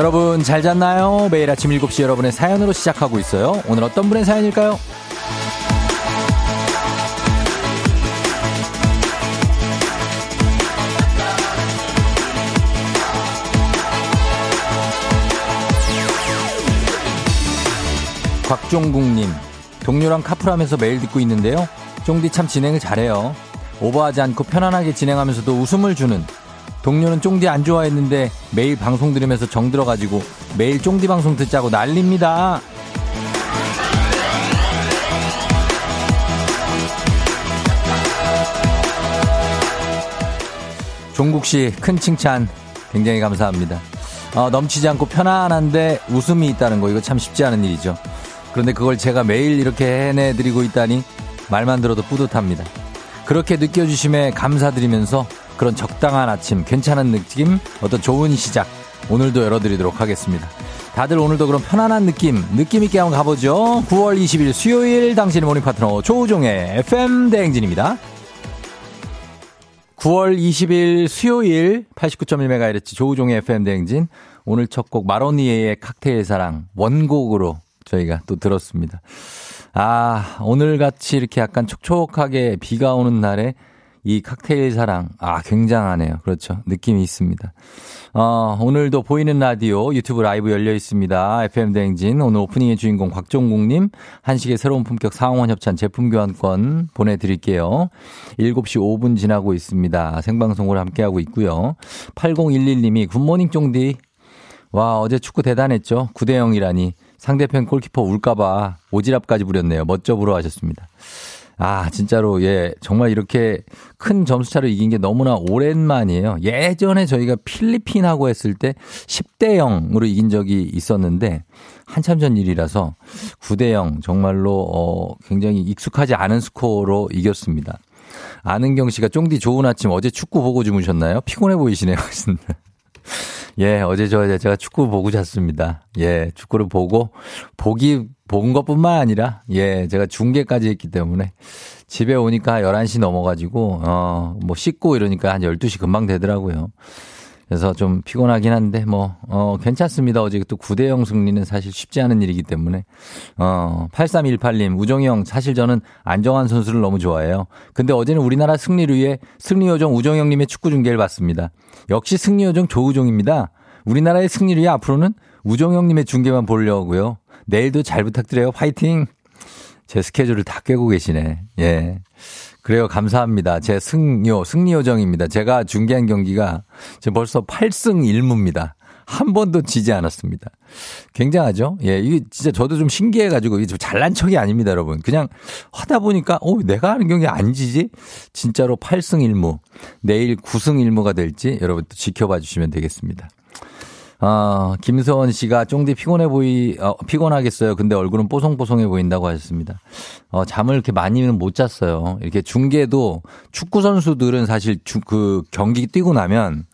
여러분 잘 잤나요? 매일 아침 7시 여러분의 사연으로 시작하고 있어요. 오늘 어떤 분의 사연일까요? 곽종국님, 동료랑 카풀하면서 매일 듣고 있는데요. 쫑디 참 진행을 잘해요. 오버하지 않고 편안하게 진행하면서도 웃음을 주는 동료는 쫑디 안 좋아했는데 매일 방송 들으면서 정 들어가지고 매일 쫑디 방송 듣자고 난립니다. 종국 씨 큰 칭찬 굉장히 감사합니다. 어, 넘치지 않고 편안한데 웃음이 있다는 거 이거 참 쉽지 않은 일이죠. 그런데 그걸 제가 매일 이렇게 해내드리고 있다니 말만 들어도 뿌듯합니다. 그렇게 느껴주심에 감사드리면서 그런 적당한 아침, 괜찮은 느낌, 어떤 좋은 시작, 오늘도 열어드리도록 하겠습니다. 다들 오늘도 그런 편안한 느낌, 느낌있게 한번 가보죠. 9월 20일 수요일 당신의 모닝 파트너 조우종의 FM 대행진입니다. 9월 20일 수요일 89.1MHz 조우종의 FM 대행진. 오늘 첫 곡 마로니에의 칵테일 사랑 원곡으로 저희가 또 들었습니다. 아, 오늘 같이 이렇게 약간 촉촉하게 비가 오는 날에 이 칵테일 사랑. 아, 굉장하네요. 그렇죠. 느낌이 있습니다. 어, 오늘도 보이는 라디오 유튜브 라이브 열려 있습니다. FM 대행진. 오늘 오프닝의 주인공 곽종국님. 한식의 새로운 품격 상원 협찬 제품 교환권 보내드릴게요. 7시 5분 지나고 있습니다. 생방송으로 함께하고 있고요. 8011님이 굿모닝 쫑디. 와, 어제 축구 대단했죠. 9대 0이라니. 상대편 골키퍼 울까봐 오지랖까지 부렸네요. 멋져 보러 하셨습니다. 아, 진짜로, 예, 정말 이렇게 큰 점수차로 이긴 게 너무나 오랜만이에요. 예전에 저희가 필리핀하고 했을 때 10대 0으로 이긴 적이 있었는데, 한참 전 일이라서 9대 0 정말로, 어, 굉장히 익숙하지 않은 스코어로 이겼습니다. 아는경 씨가 쫑디 좋은 아침 어제 축구 보고 주무셨나요? 피곤해 보이시네요. 예, 어제 저 제가 축구 보고 잤습니다. 예, 축구를 보고 보기 본 것뿐만 아니라 예, 제가 중계까지 했기 때문에 집에 오니까 11시 넘어 가지고 어, 뭐 씻고 이러니까 한 12시 금방 되더라고요. 그래서 좀 피곤하긴 한데 뭐, 어, 괜찮습니다. 어제 또 9대 0 승리는 사실 쉽지 않은 일이기 때문에. 어, 8318님, 우정이 형, 사실 저는 안정환 선수를 너무 좋아해요. 근데 어제는 우리나라 승리를 위해 승리 요정 우정이 형님의 축구 중계를 봤습니다. 역시 승리 요정 조우종입니다. 우리나라의 승리를 위해 앞으로는 우정이 형님의 중계만 보려고요. 내일도 잘 부탁드려요. 파이팅! 제 스케줄을 다 깨고 계시네. 예. 그래요. 감사합니다. 제 승요, 승리 요정입니다. 제가 중계한 경기가 지금 벌써 8승 1무입니다. 한 번도 지지 않았습니다. 굉장하죠? 예, 이게 진짜 저도 좀 신기해가지고, 이게 좀 잘난 척이 아닙니다, 여러분. 그냥 하다 보니까, 어, 내가 하는 경기 안 지지? 진짜로 8승 1무. 내일 9승 1무가 될지 여러분 또 지켜봐 주시면 되겠습니다. 아, 김서원 씨가 쫑디 피곤해 보이, 어, 피곤하겠어요. 근데 얼굴은 뽀송뽀송해 보인다고 하셨습니다. 어, 잠을 이렇게 많이는 못 잤어요. 이렇게 중계도 축구 선수들은 사실 주, 그 경기 뛰고 나면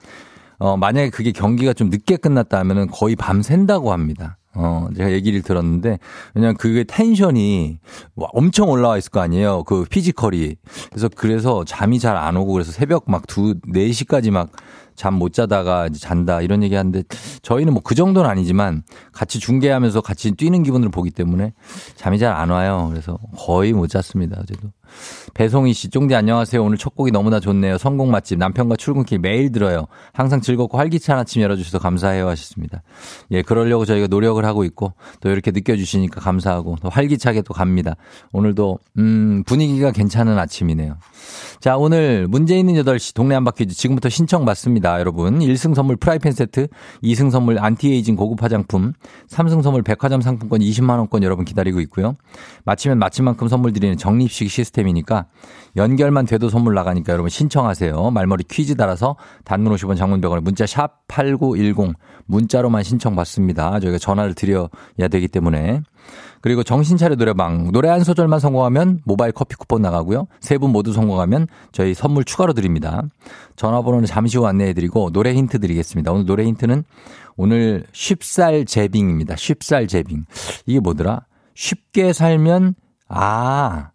어, 만약에 그게 경기가 좀 늦게 끝났다 하면은 거의 밤 샌다고 합니다. 어, 제가 얘기를 들었는데, 왜냐면 그게 텐션이 엄청 올라와 있을 거 아니에요. 그 피지컬이. 그래서 그래서 잠이 잘 안 오고 그래서 새벽 막 두, 4시까지 막 잠 못 자다가 이제 잔다 이런 얘기 하는데 저희는 뭐 그 정도는 아니지만 같이 중계하면서 같이 뛰는 기분을 보기 때문에 잠이 잘 안 와요. 그래서 거의 못 잤습니다. 어제도. 배송희 씨, 쫑디 안녕하세요. 오늘 첫 곡이 너무나 좋네요. 성공 맛집 남편과 출근길 매일 들어요. 항상 즐겁고 활기찬 아침 열어주셔서 감사해요 하셨습니다. 예, 그러려고 저희가 노력을 하고 있고 또 이렇게 느껴주시니까 감사하고 또 활기차게 또 갑니다. 오늘도 음 분위기가 괜찮은 아침이네요. 자, 오늘 문제 있는 8시 동네 한바퀴즈 지금부터 신청 받습니다. 여러분. 1승 선물 프라이팬 세트, 2승 선물 안티에이징 고급 화장품, 3승 선물 백화점 상품권 20만 원권 여러분 기다리고 있고요. 맞히면 맞힌 만큼 선물 드리는 적립식 시스템 이니까 연결만 돼도 선물 나가니까 여러분 신청하세요. 말머리 퀴즈 달아서 단문 50원 장문 100원에 문자 샵 8910 문자로만 신청 받습니다. 저희가 전화를 드려야 되기 때문에 그리고 정신차려 노래방 노래 한 소절만 성공하면 모바일 커피 쿠폰 나가고요. 세 분 모두 성공하면 저희 선물 추가로 드립니다. 전화번호는 잠시 후 안내해드리고 노래 힌트 드리겠습니다. 오늘 노래 힌트는 오늘 쉽살 제빙입니다. 쉽살 제빙 이게 뭐더라? 쉽게 살면 아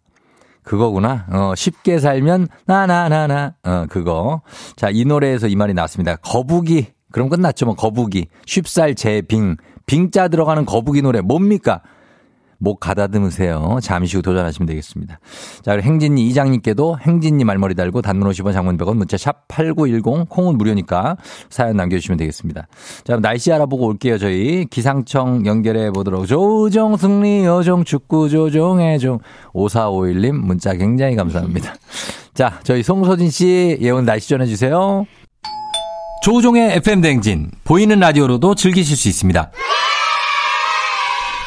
그거구나. 어, 쉽게 살면 나나나나 어 그거. 자, 이 노래에서 이 말이 나왔습니다. 거북이 그럼 끝났죠. 뭐 거북이, 쉽살 제빙, 빙자 들어가는 거북이 노래 뭡니까? 목 가다듬으세요. 잠시 후 도전하시면 되겠습니다. 자, 행진이 이장님께도 행진이 말머리 달고 단문 50원 장문 100원 문자 샵 8910 콩은 무료니까 사연 남겨주시면 되겠습니다. 자, 날씨 알아보고 올게요. 저희 기상청 연결해 보도록 조정 승리 여정 축구 조정의 종 5451님 문자 굉장히 감사합니다. 자, 저희 송소진 씨 예원 날씨 전해주세요. 조우종의 FM 대행진 보이는 라디오로도 즐기실 수 있습니다.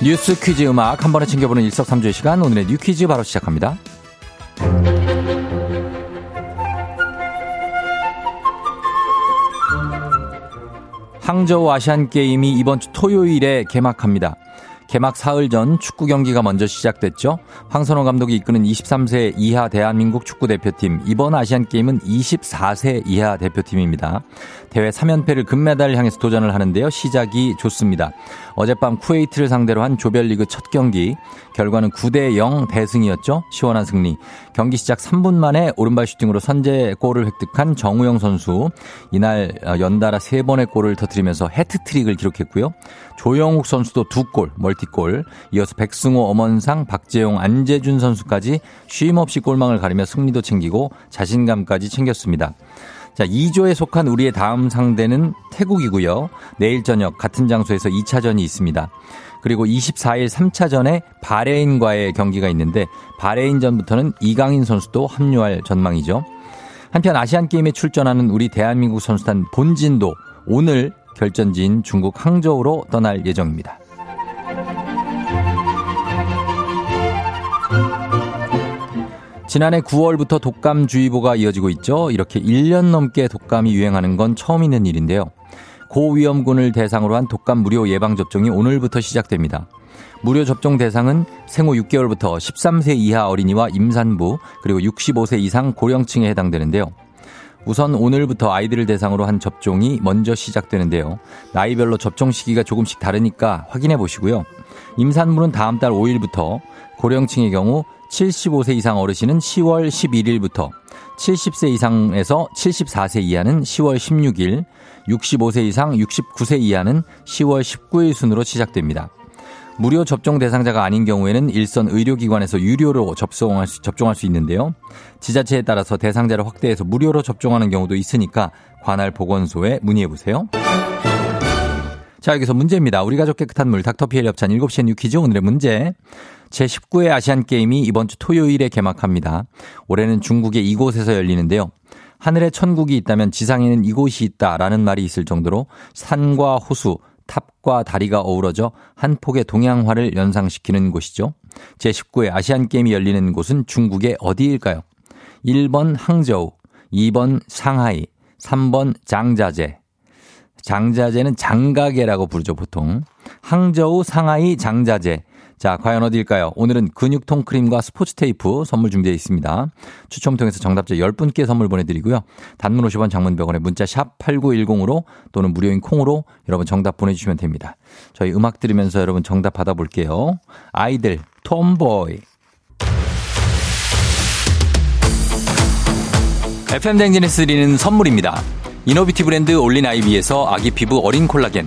뉴스 퀴즈 음악 한 번에 챙겨보는 일석삼조의 시간 오늘의 뉴 퀴즈 바로 시작합니다. 항저우 아시안 게임이 이번 주 토요일에 개막합니다. 개막 사흘 전 축구 경기가 먼저 시작됐죠. 황선홍 감독이 이끄는 23세 이하 대한민국 축구 대표팀 이번 아시안 게임은 24세 이하 대표팀입니다. 대회 3연패를 금메달 향해서 도전을 하는데요. 시작이 좋습니다. 어젯밤 쿠웨이트를 상대로 한 조별리그 첫 경기 결과는 9대 0 대승이었죠. 시원한 승리. 경기 시작 3분 만에 오른발 슈팅으로 선제골을 획득한 정우영 선수 이날 연달아 3번의 골을 터뜨리면서 해트트릭을 기록했고요. 조영욱 선수도 2골, 멀티골, 이어서 백승호, 엄원상, 박재용, 안재준 선수까지 쉼없이 골망을 가리며 승리도 챙기고 자신감까지 챙겼습니다. 자, 2조에 속한 우리의 다음 상대는 태국이고요. 내일 저녁 같은 장소에서 2차전이 있습니다. 그리고 24일 3차전에 바레인과의 경기가 있는데 바레인전부터는 이강인 선수도 합류할 전망이죠. 한편 아시안게임에 출전하는 우리 대한민국 선수단 본진도 오늘 결전지인 중국 항저우로 떠날 예정입니다. 지난해 9월부터 독감주의보가 이어지고 있죠. 이렇게 1년 넘게 독감이 유행하는 건 처음 있는 일인데요. 고위험군을 대상으로 한 독감 무료 예방접종이 오늘부터 시작됩니다. 무료 접종 대상은 생후 6개월부터 13세 이하 어린이와 임산부 그리고 65세 이상 고령층에 해당되는데요. 우선 오늘부터 아이들을 대상으로 한 접종이 먼저 시작되는데요. 나이별로 접종 시기가 조금씩 다르니까 확인해 보시고요. 임산부는 다음 달 5일부터 고령층의 경우 75세 이상 어르신은 10월 11일부터 70세 이상에서 74세 이하는 10월 16일, 65세 이상 69세 이하는 10월 19일 순으로 시작됩니다. 무료 접종 대상자가 아닌 경우에는 일선 의료기관에서 유료로 접종할 수, 접종할 수 있는데요. 지자체에 따라서 대상자를 확대해서 무료로 접종하는 경우도 있으니까 관할 보건소에 문의해 보세요. 자, 여기서 문제입니다. 우리 가족 깨끗한 물 닥터피엘 협찬 7시에 뉴 퀴즈 오늘의 문제. 제19회 아시안 게임이 이번 주 토요일에 개막합니다. 올해는 중국의 이곳에서 열리는데요. 하늘에 천국이 있다면 지상에는 이곳이 있다라는 말이 있을 정도로 산과 호수, 탑과 다리가 어우러져 한 폭의 동양화를 연상시키는 곳이죠. 제19회 아시안게임이 열리는 곳은 중국의 어디일까요? 1번 항저우, 2번 상하이, 3번 장자제. 장자제는 장가계라고 부르죠, 보통. 항저우, 상하이, 장자제. 자, 과연 어디일까요? 오늘은 근육통 크림과 스포츠 테이프 선물 준비되어 있습니다. 추첨 통해서 정답자 10분께 선물 보내드리고요. 단문 50원 장문 100원에 문자 샵 8910으로 또는 무료인 콩으로 여러분 정답 보내주시면 됩니다. 저희 음악 들으면서 여러분 정답 받아볼게요. 아이들, 톰보이. FM댕진에서 드리는 선물입니다. inner beauty 브랜드 올린 아이비에서 아기 피부 어린 콜라겐.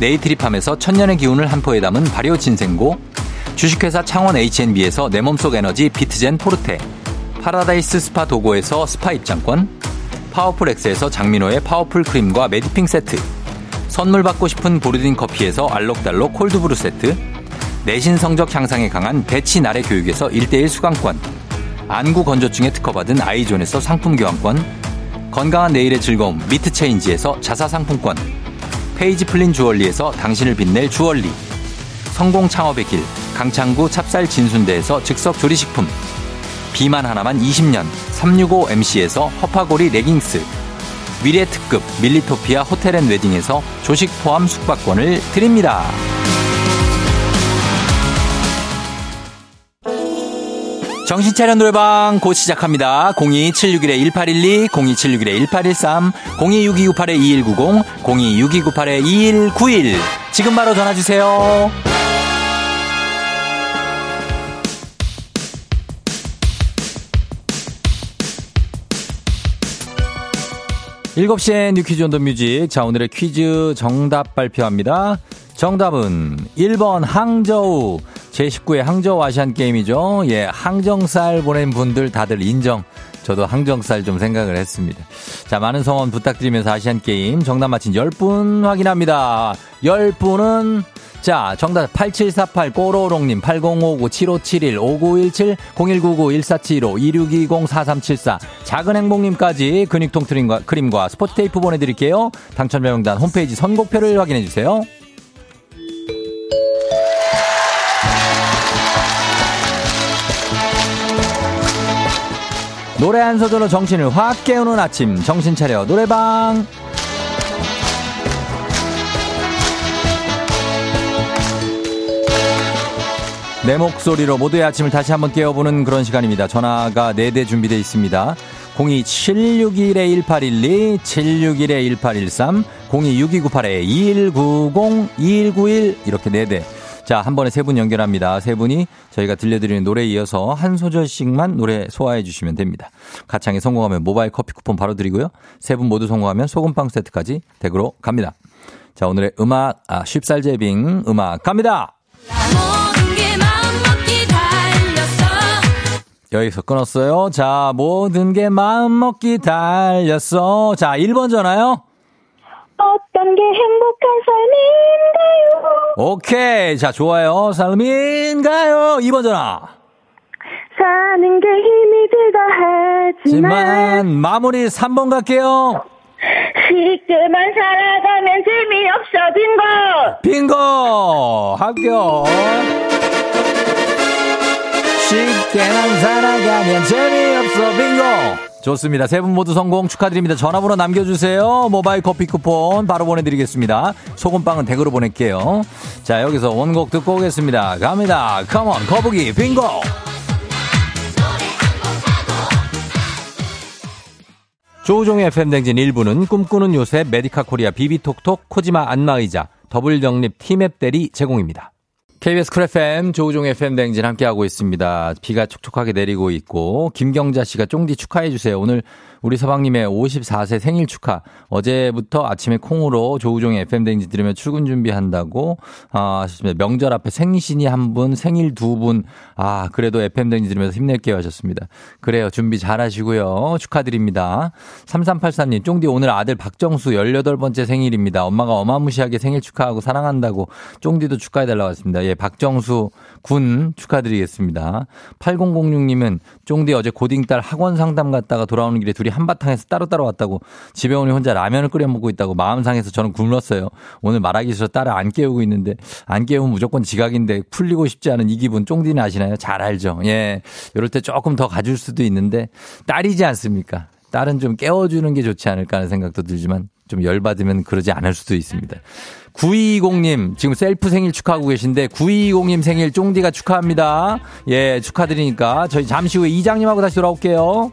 네이트리팜에서 천년의 기운을 한 포에 담은 발효 진생고 주식회사 창원 H&B에서 내 몸속 에너지 비트젠 포르테 파라다이스 스파 도고에서 스파 입장권 파워풀 엑스에서 장민호의 파워풀 크림과 메디핑 세트 선물 받고 싶은 보르딘 커피에서 알록달록 cold brew 세트 내신 성적 향상에 강한 배치 나래 교육에서 1대1 수강권 안구 건조증에 특허받은 아이존에서 상품 교환권 건강한 내일의 즐거움 미트체인지에서 자사 상품권 페이지 플린 주얼리에서 당신을 빛낼 주얼리. 성공 창업의 길 강창구 찹쌀 진순대에서 즉석 조리식품. 비만 하나만 20년 365MC에서 허파고리 레깅스. 위례 특급 밀리토피아 호텔 앤 웨딩에서 조식 포함 숙박권을 드립니다. 정신차려 노래방 곧 시작합니다. 02761-1812, 02761-1813, 026298-2190, 026298-2191. 지금 바로 전화주세요. 7시에 뉴퀴즈 온 더 뮤직. 자, 오늘의 퀴즈 정답 발표합니다. 정답은 1번 항저우. 제19회 항저우 아시안 게임이죠. 예, 항정살 보낸 분들 다들 인정. 저도 항정살 좀 생각을 했습니다. 자, 많은 성원 부탁드리면서 아시안 게임 정답 맞힌 10분 확인합니다. 10분은 자, 정답 8748 꼬로롱님 8059 7571 5917 0199 1475 2620 4374 작은 행복님까지 근육통 트림과 크림과 스포츠 테이프 보내드릴게요. 당첨 명단 홈페이지 선곡표를 확인해주세요. 노래 한 소절로 정신을 확 깨우는 아침 정신 차려 노래방 내 목소리로 모두의 아침을 다시 한번 깨워보는 그런 시간입니다. 전화가 4대 준비되어 있습니다. 02-761-1812, 761-1813, 02-6298-2190, 2191 이렇게 4대. 자, 한 번에 세 분 연결합니다. 세 분이 저희가 들려드리는 노래에 이어서 한 소절씩만 노래 소화해 주시면 됩니다. 가창에 성공하면 모바일 커피 쿠폰 바로 드리고요. 세 분 모두 성공하면 소금빵 세트까지 댁으로 갑니다. 자, 오늘의 음악, 아, 쉽쌀제빙 음악 갑니다! 여기서 끊었어요. 자, 모든 게 마음먹기 달렸어. 자, 1번 전화요. 어떤 게 행복한 삶인가요? 오케이. 자, 좋아요. 삶인가요? 2번 전화. 사는 게 힘이 들다 하지만. 하지만, 마무리 3번 갈게요. 쉽게만 살아가면 재미없어, 빙고! 빙고! 합격! 쉽게만 살아가면 재미없어 빙고 좋습니다. 세 분 모두 성공 축하드립니다. 전화번호 남겨주세요. 모바일 커피 쿠폰 바로 보내드리겠습니다. 소금빵은 댁으로 보낼게요. 자 여기서 원곡 듣고 오겠습니다. 갑니다. Come on 거북이 빙고 조우종의 FM댕진 1부는 꿈꾸는 요새 메디카 코리아 비비톡톡 코지마 안마의자 더블정립 티맵 대리 제공입니다. KBS 쿨 FM 조우종 FM 댕진 함께하고 있습니다. 비가 촉촉하게 내리고 있고 김경자 씨가 쫑디 축하해 주세요. 오늘 우리 서방님의 54세 생일 축하. 어제부터 아침에 콩으로 조우종의 FM댕지 들으면 출근 준비한다고, 아, 하셨습니다. 명절 앞에 생신이 한 분, 생일 두 분, 아, 그래도 FM댕지 들으면서 힘낼게요 하셨습니다. 그래요. 준비 잘 하시고요. 축하드립니다. 3383님, 쫑디 오늘 아들 박정수 18번째 생일입니다. 엄마가 어마무시하게 생일 축하하고 사랑한다고 쫑디도 축하해달라고 했습니다. 예, 박정수 군 축하드리겠습니다. 8006님은 쫑디 어제 고딩딸 학원 상담 갔다가 돌아오는 길에 둘이 한바탕에서 따로따로 왔다고 집에 오니 혼자 라면을 끓여 먹고 있다고 마음 상해서 저는 굶었어요. 오늘 말하기 싫어 딸을 안 깨우고 있는데 안 깨우면 무조건 지각인데 풀리고 싶지 않은 이 기분 쫑디는 아시나요? 잘 알죠. 예. 이럴 때 조금 더 가줄 수도 있는데 딸이지 않습니까? 딸은 좀 깨워주는 게 좋지 않을까 하는 생각도 들지만 좀 열받으면 그러지 않을 수도 있습니다. 9220님, 지금 셀프 생일 축하하고 계신데, 9220님 생일 쫑디가 축하합니다. 예, 축하드리니까, 저희 잠시 후에 이장님하고 다시 돌아올게요.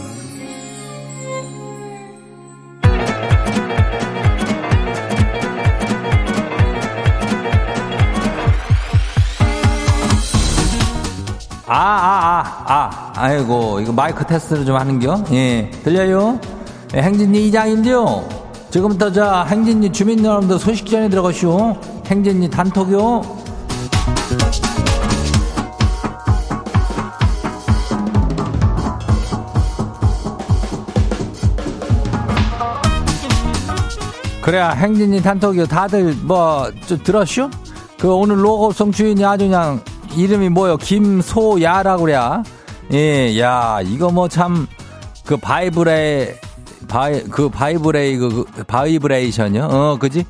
아, 아, 아, 아. 아이고, 이거 마이크 테스트를 좀 하는겨? 예. 들려요? 예, 행진이 이장인데요. 지금부터 자, 행진이 주민 여러분들 소식 전에 들어가시오. 행진이 단톡요. 그래야 행진이 단톡이요. 다들 뭐, 좀 들었쇼? 그 오늘 로고송 주인이 아주 그냥 이름이 뭐요? 김소야라고 그래야. 예, 야, 이거 뭐 참, 그 바이브레, 바이, 그 바이브레이, 그, 그 바이브레이션이요? 어, 그지?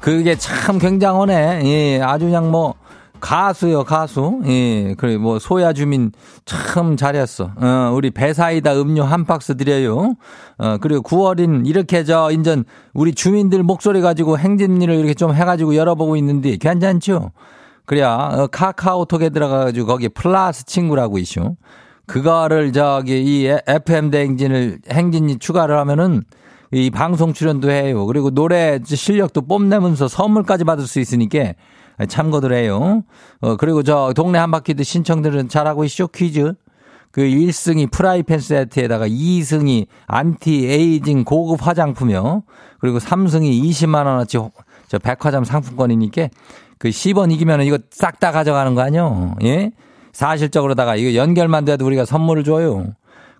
그게 참 굉장하네. 예, 아주 그냥 뭐, 가수요, 가수. 예, 그래, 뭐, 소야 주민 참 잘했어. 어, 우리 배사이다 음료 한 박스 드려요. 어, 그리고 9월인 이렇게 저, 인전, 우리 주민들 목소리 가지고 행진일을 이렇게 좀 해가지고 열어보고 있는데, 괜찮죠? 그래야, 어, 카카오톡에 들어가가지고 거기 플러스 친구라고 있슈. 그거를 저기 이 FM 대행진을 행진이 추가를 하면은 이 방송 출연도 해요. 그리고 노래 실력도 뽐내면서 선물까지 받을 수 있으니까 참고들 해요. 어, 그리고 저 동네 한 바퀴도 신청들은 잘하고 있죠. 퀴즈. 그 1승이 프라이팬 세트에다가 2승이 안티 에이징 고급 화장품이요. 그리고 3승이 20만원어치 저 백화점 상품권이니까 그 10원 이기면은 이거 싹 다 가져가는 거 아니요? 예? 사실적으로다가 이거 연결만 돼도 우리가 선물을 줘요.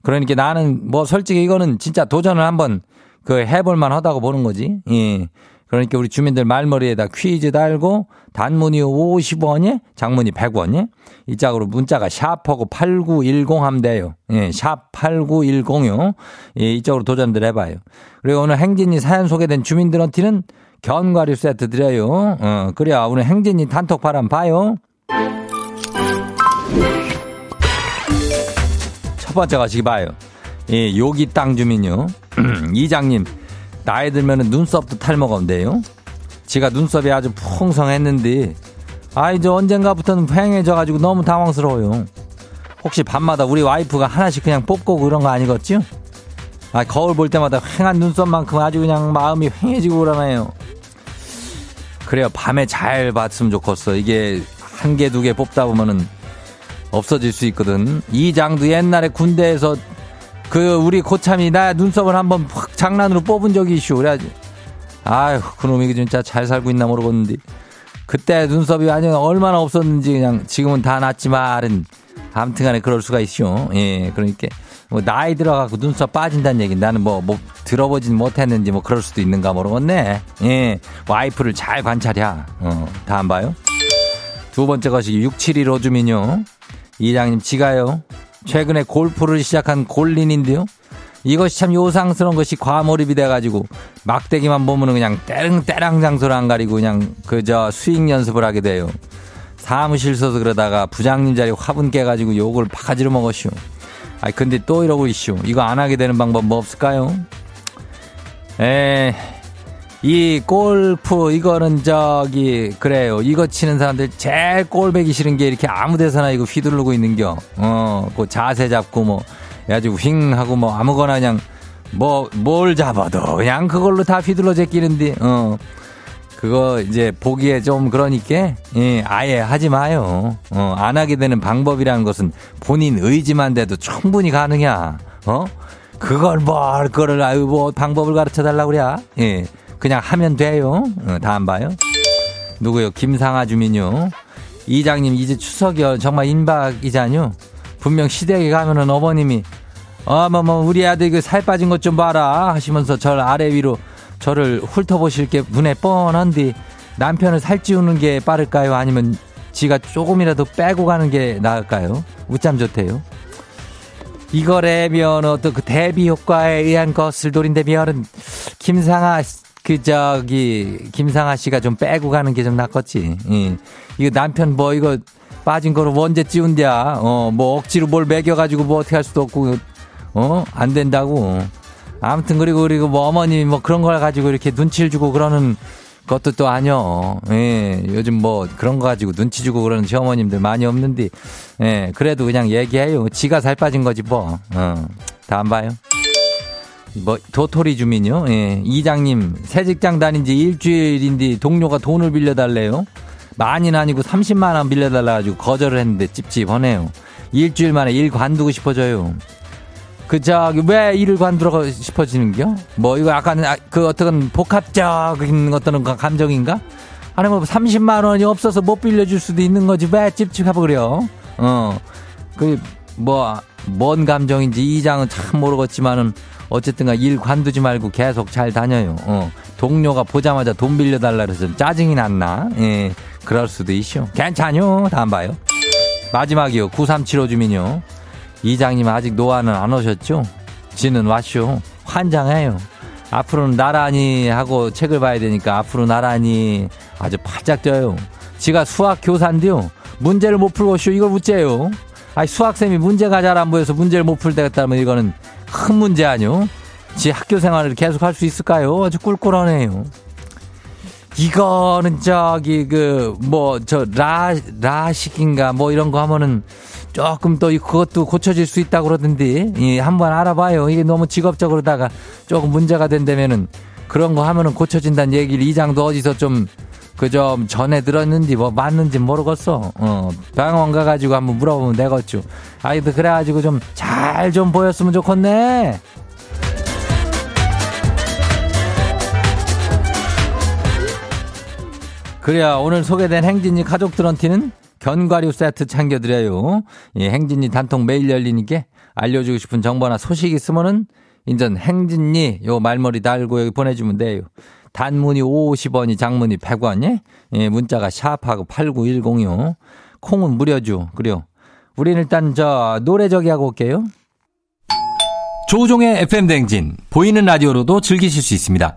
그러니까 나는 뭐 솔직히 이거는 진짜 도전을 한번 그 해볼만 하다고 보는 거지. 예. 그러니까 우리 주민들 말머리에다 퀴즈 달고 단문이 50원이 장문이 100원이 이 짝으로 문자가 샵하고 8910 하면 돼요. 예, 샵 8910요. 예, 이쪽으로 도전들 해봐요. 그리고 오늘 행진이 사연 소개된 주민들한테는 견과류 세트 드려요. 어, 그래야 오늘 행진이 단톡 바람 봐요. 첫 번째 가시기 봐요. 예, 요기 땅 주민요. 이장님, 나이 들면은 눈썹도 탈모건데요. 지가 눈썹이 아주 풍성했는데, 아, 이제 언젠가부터는 휑해져가지고 너무 당황스러워요. 혹시 밤마다 우리 와이프가 하나씩 그냥 뽑고 그런 거 아니겠죠? 아, 거울 볼 때마다 휑한 눈썹만큼 아주 그냥 마음이 휑해지고 그러나요? 그래요. 밤에 잘 봤으면 좋겠어. 이게 한 개, 두 개 뽑다 보면은 없어질 수 있거든. 이 장도 옛날에 군대에서 그 우리 고참이 나 눈썹을 한번 확 장난으로 뽑은 적이 있슈. 그래야지. 아휴, 그놈이 진짜 잘 살고 있나 모르겠는데. 그때 눈썹이 아주 얼마나 없었는지 그냥 지금은 다 났지만은 아무튼 간에 그럴 수가 있슈. 예, 그러니까 뭐 나이 들어가고 눈썹 빠진다는 얘기 나는 뭐, 뭐 들어보진 못했는지 뭐 그럴 수도 있는가 모르겠네. 예, 와이프를 잘 관찰해. 어, 다 안 봐요? 두 번째 것이 671 오주민요. 이장님 지가요. 최근에 골프를 시작한 골린인데요. 이것이 참 요상스러운 것이 과몰입이 돼가지고 막대기만 보면은 그냥 때릉때랑 장소를 안 가리고 그냥 그저 스윙 연습을 하게 돼요. 사무실 서서 그러다가 부장님 자리 화분 깨가지고 욕을 바가지로 먹었슈. 아 근데 또 이러고 있슈. 이거 안 하게 되는 방법 뭐 없을까요? 에, 이 골프 이거는 저기 그래요. 이거 치는 사람들 제일 꼴배기 싫은 게 이렇게 아무 데서나 이거 휘두르고 있는겨. 어, 그 자세 잡고 뭐 해가지고 휙 하고 뭐 아무거나 그냥 뭐 뭘 잡아도 그냥 그걸로 다 휘둘러 제끼는데 어. 그거 이제 보기에 좀 그러니까 예, 아예 하지 마요. 어, 안 하게 되는 방법이라는 것은 본인 의지만 돼도 충분히 가능이야. 어? 그걸 뭘 거를 아유 뭐 방법을 가르쳐 달라고 그래. 예. 그냥 하면 돼요. 어, 다안 봐요. 누구요? 김상아 주민요. 이장님 이제 추석이요. 정말 임박이잖요. 분명 시댁에 가면은 어머님이 어머 뭐 우리 아들 그 살 빠진 것 좀 봐라 하시면서 절 아래 위로 저를 훑어보실 게 눈에 뻔한데 남편을 살찌우는 게 빠를까요? 아니면 지가 조금이라도 빼고 가는 게 나을까요? 웃잠 좋대요. 이거라면 어떤 그 대비 효과에 의한 것을 노린다면은 김상아 그 저기 김상아 씨가 좀 빼고 가는 게 좀 낫겠지. 예. 이거 남편 뭐 이거 빠진 거로 언제 찌운냐? 어뭐 억지로 뭘 먹여가지고 뭐 어떻게 할 수도 없고 어 안 된다고. 아무튼 그리고 그리고 뭐 어머님이 뭐 그런 걸 가지고 이렇게 눈치를 주고 그러는 것도 또 아니요. 예, 요즘 뭐 그런 거 가지고 눈치 주고 그러는 시어머님들 많이 없는데, 예, 그래도 그냥 얘기해요. 지가 살 빠진 거지 뭐. 어, 다 안 봐요. 뭐 도토리 주민요. 예, 이장님 새 직장 다닌 지 일주일인데 동료가 돈을 빌려달래요. 많이는 아니고 30만 원 빌려달라 가지고 거절을 했는데 찝찝하네요. 일주일 만에 일 관두고 싶어져요. 그 저기 왜 일을 관두고 싶어지는겨? 뭐 이거 약간 아, 그 어떤 복합적인 어떤 감정인가? 아니 뭐 30만 원이 없어서 못 빌려줄 수도 있는 거지 왜 찝찝하고 그래요? 어. 그 뭐 뭔 감정인지 이 장은 참 모르겠지만은 어쨌든가 일 관두지 말고 계속 잘 다녀요. 어. 동료가 보자마자 돈 빌려달라 그래서 짜증이 났나? 예. 그럴 수도 있죠. 괜찮요. 다음 봐요. 마지막이요. 9375 주민요. 이장님 아직 노안은 안 오셨죠? 지는 왔쇼. 환장해요. 앞으로는 나란히 하고 책을 봐야 되니까 앞으로 나란히 아주 바짝 쪄요. 지가 수학 교사인데요. 문제를 못 풀고 쇼 이걸 묻재요. 아니 수학쌤이 문제가 잘 안 보여서 문제를 못 풀 때가 있다면 이거는 큰 문제 아니요? 지 학교 생활을 계속 할 수 있을까요? 아주 꿀꿀하네요. 이거는 저기 그 뭐 저 라 라식인가 뭐 이런 거 하면은 조금 또 그것도 고쳐질 수 있다고 그러던데 예, 한번 알아봐요. 이게 너무 직업적으로다가 조금 문제가 된다면은 그런 거 하면은 고쳐진다는 얘기를 이장도 어디서 좀 그좀 전에 들었는지 뭐 맞는지 모르겠어. 어 병원 가가지고 한번 물어보면 되겠죠. 아이도 그래가지고 좀잘좀 보였으면 좋겠네. 그래야 오늘 소개된 행진이 가족들한테는 견과류 세트 챙겨드려요. 예, 행진이 단통 매일 열리니까 알려주고 싶은 정보나 소식 있으면은 인전 행진이 요 말머리 달고 여기 보내주면 돼요. 단문이 50원이 장문이 100원이 예? 예, 문자가 샵하고 89106 콩은 무료죠. 그래요. 우리는 일단 저 노래 저기 하고 올게요. 조종의 FM 댕진 보이는 라디오로도 즐기실 수 있습니다.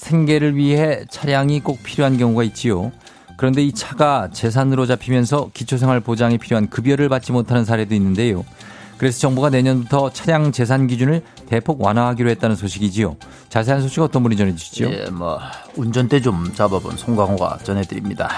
생계를 위해 차량이 꼭 필요한 경우가 있지요. 그런데 이 차가 재산으로 잡히면서 기초생활 보장이 필요한 급여를 받지 못하는 사례도 있는데요. 그래서 정부가 내년부터 차량 재산 기준을 대폭 완화하기로 했다는 소식이지요. 자세한 소식 어떤 분이 전해주시죠? 예, 뭐 운전대 좀 잡아본 송강호가 전해드립니다.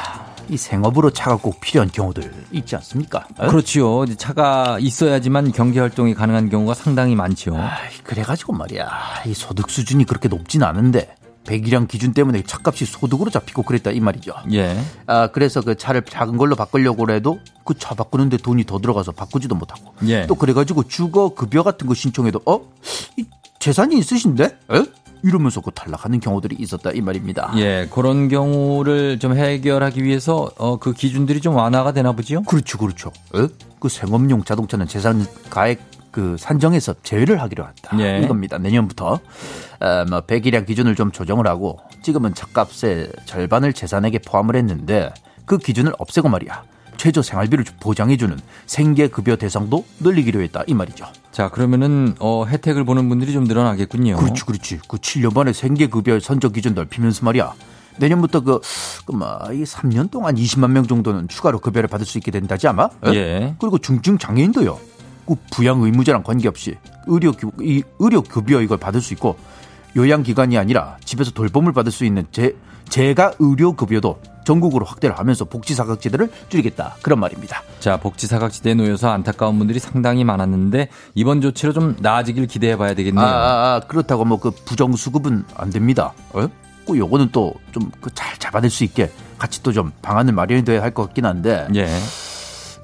이 생업으로 차가 꼭 필요한 경우들 있지 않습니까? 어? 그렇지요. 차가 있어야지만 경제 활동이 가능한 경우가 상당히 많지요. 아, 그래가지고 말이야. 이 소득 수준이 그렇게 높진 않은데 배기량 기준 때문에 차값이 소득으로 잡히고 그랬다 이 말이죠. 예. 아 그래서 그 차를 작은 걸로 바꾸려고 해도 그 차 바꾸는데 돈이 더 들어가서 바꾸지도 못하고. 예. 또 그래가지고 주거 급여 같은 거 신청해도 어? 이 재산이 있으신데? 에? 이러면서 그 탈락하는 경우들이 있었다 이 말입니다. 예, 그런 경우를 좀 해결하기 위해서 어, 그 기준들이 좀 완화가 되나 보지요? 그렇죠, 그렇죠. 에? 그 생업용 자동차는 재산 가액 그 산정에서 제외를 하기로 했다. 예. 이겁니다. 내년부터 어, 뭐 배기량 기준을 좀 조정을 하고 지금은 차값의 절반을 재산에게 포함을 했는데 그 기준을 없애고 말이야. 최저 생활비를 보장해주는 생계급여 대상도 늘리기로 했다 이 말이죠. 자 그러면은 어, 혜택을 보는 분들이 좀 늘어나겠군요. 그렇지, 그렇지. 그 7년 만에 생계급여 선적 기준 넓히면서 말이야. 내년부터 그, 그, 뭐, 이 3년 동안 20만 명 정도는 추가로 급여를 받을 수 있게 된다지 아마? 에? 예. 그리고 중증 장애인도요. 그 부양 의무자랑 관계없이 의료 이 의료 급여 이걸 받을 수 있고 요양기관이 아니라 집에서 돌봄을 받을 수 있는 제, 제가 의료 급여도 전국으로 확대를 하면서 복지 사각지대를 줄이겠다. 그런 말입니다. 자, 복지 사각지대에 놓여서 안타까운 분들이 상당히 많았는데 이번 조치로 좀 나아지길 기대해 봐야 되겠네요. 아, 아, 아, 그렇다고 뭐 그 부정 수급은 안 됩니다. 어? 그 요거는 또좀그잘 잡아낼 수 있게 같이 또 좀 방안을 마련이 돼야 할 것 같긴 한데. 예.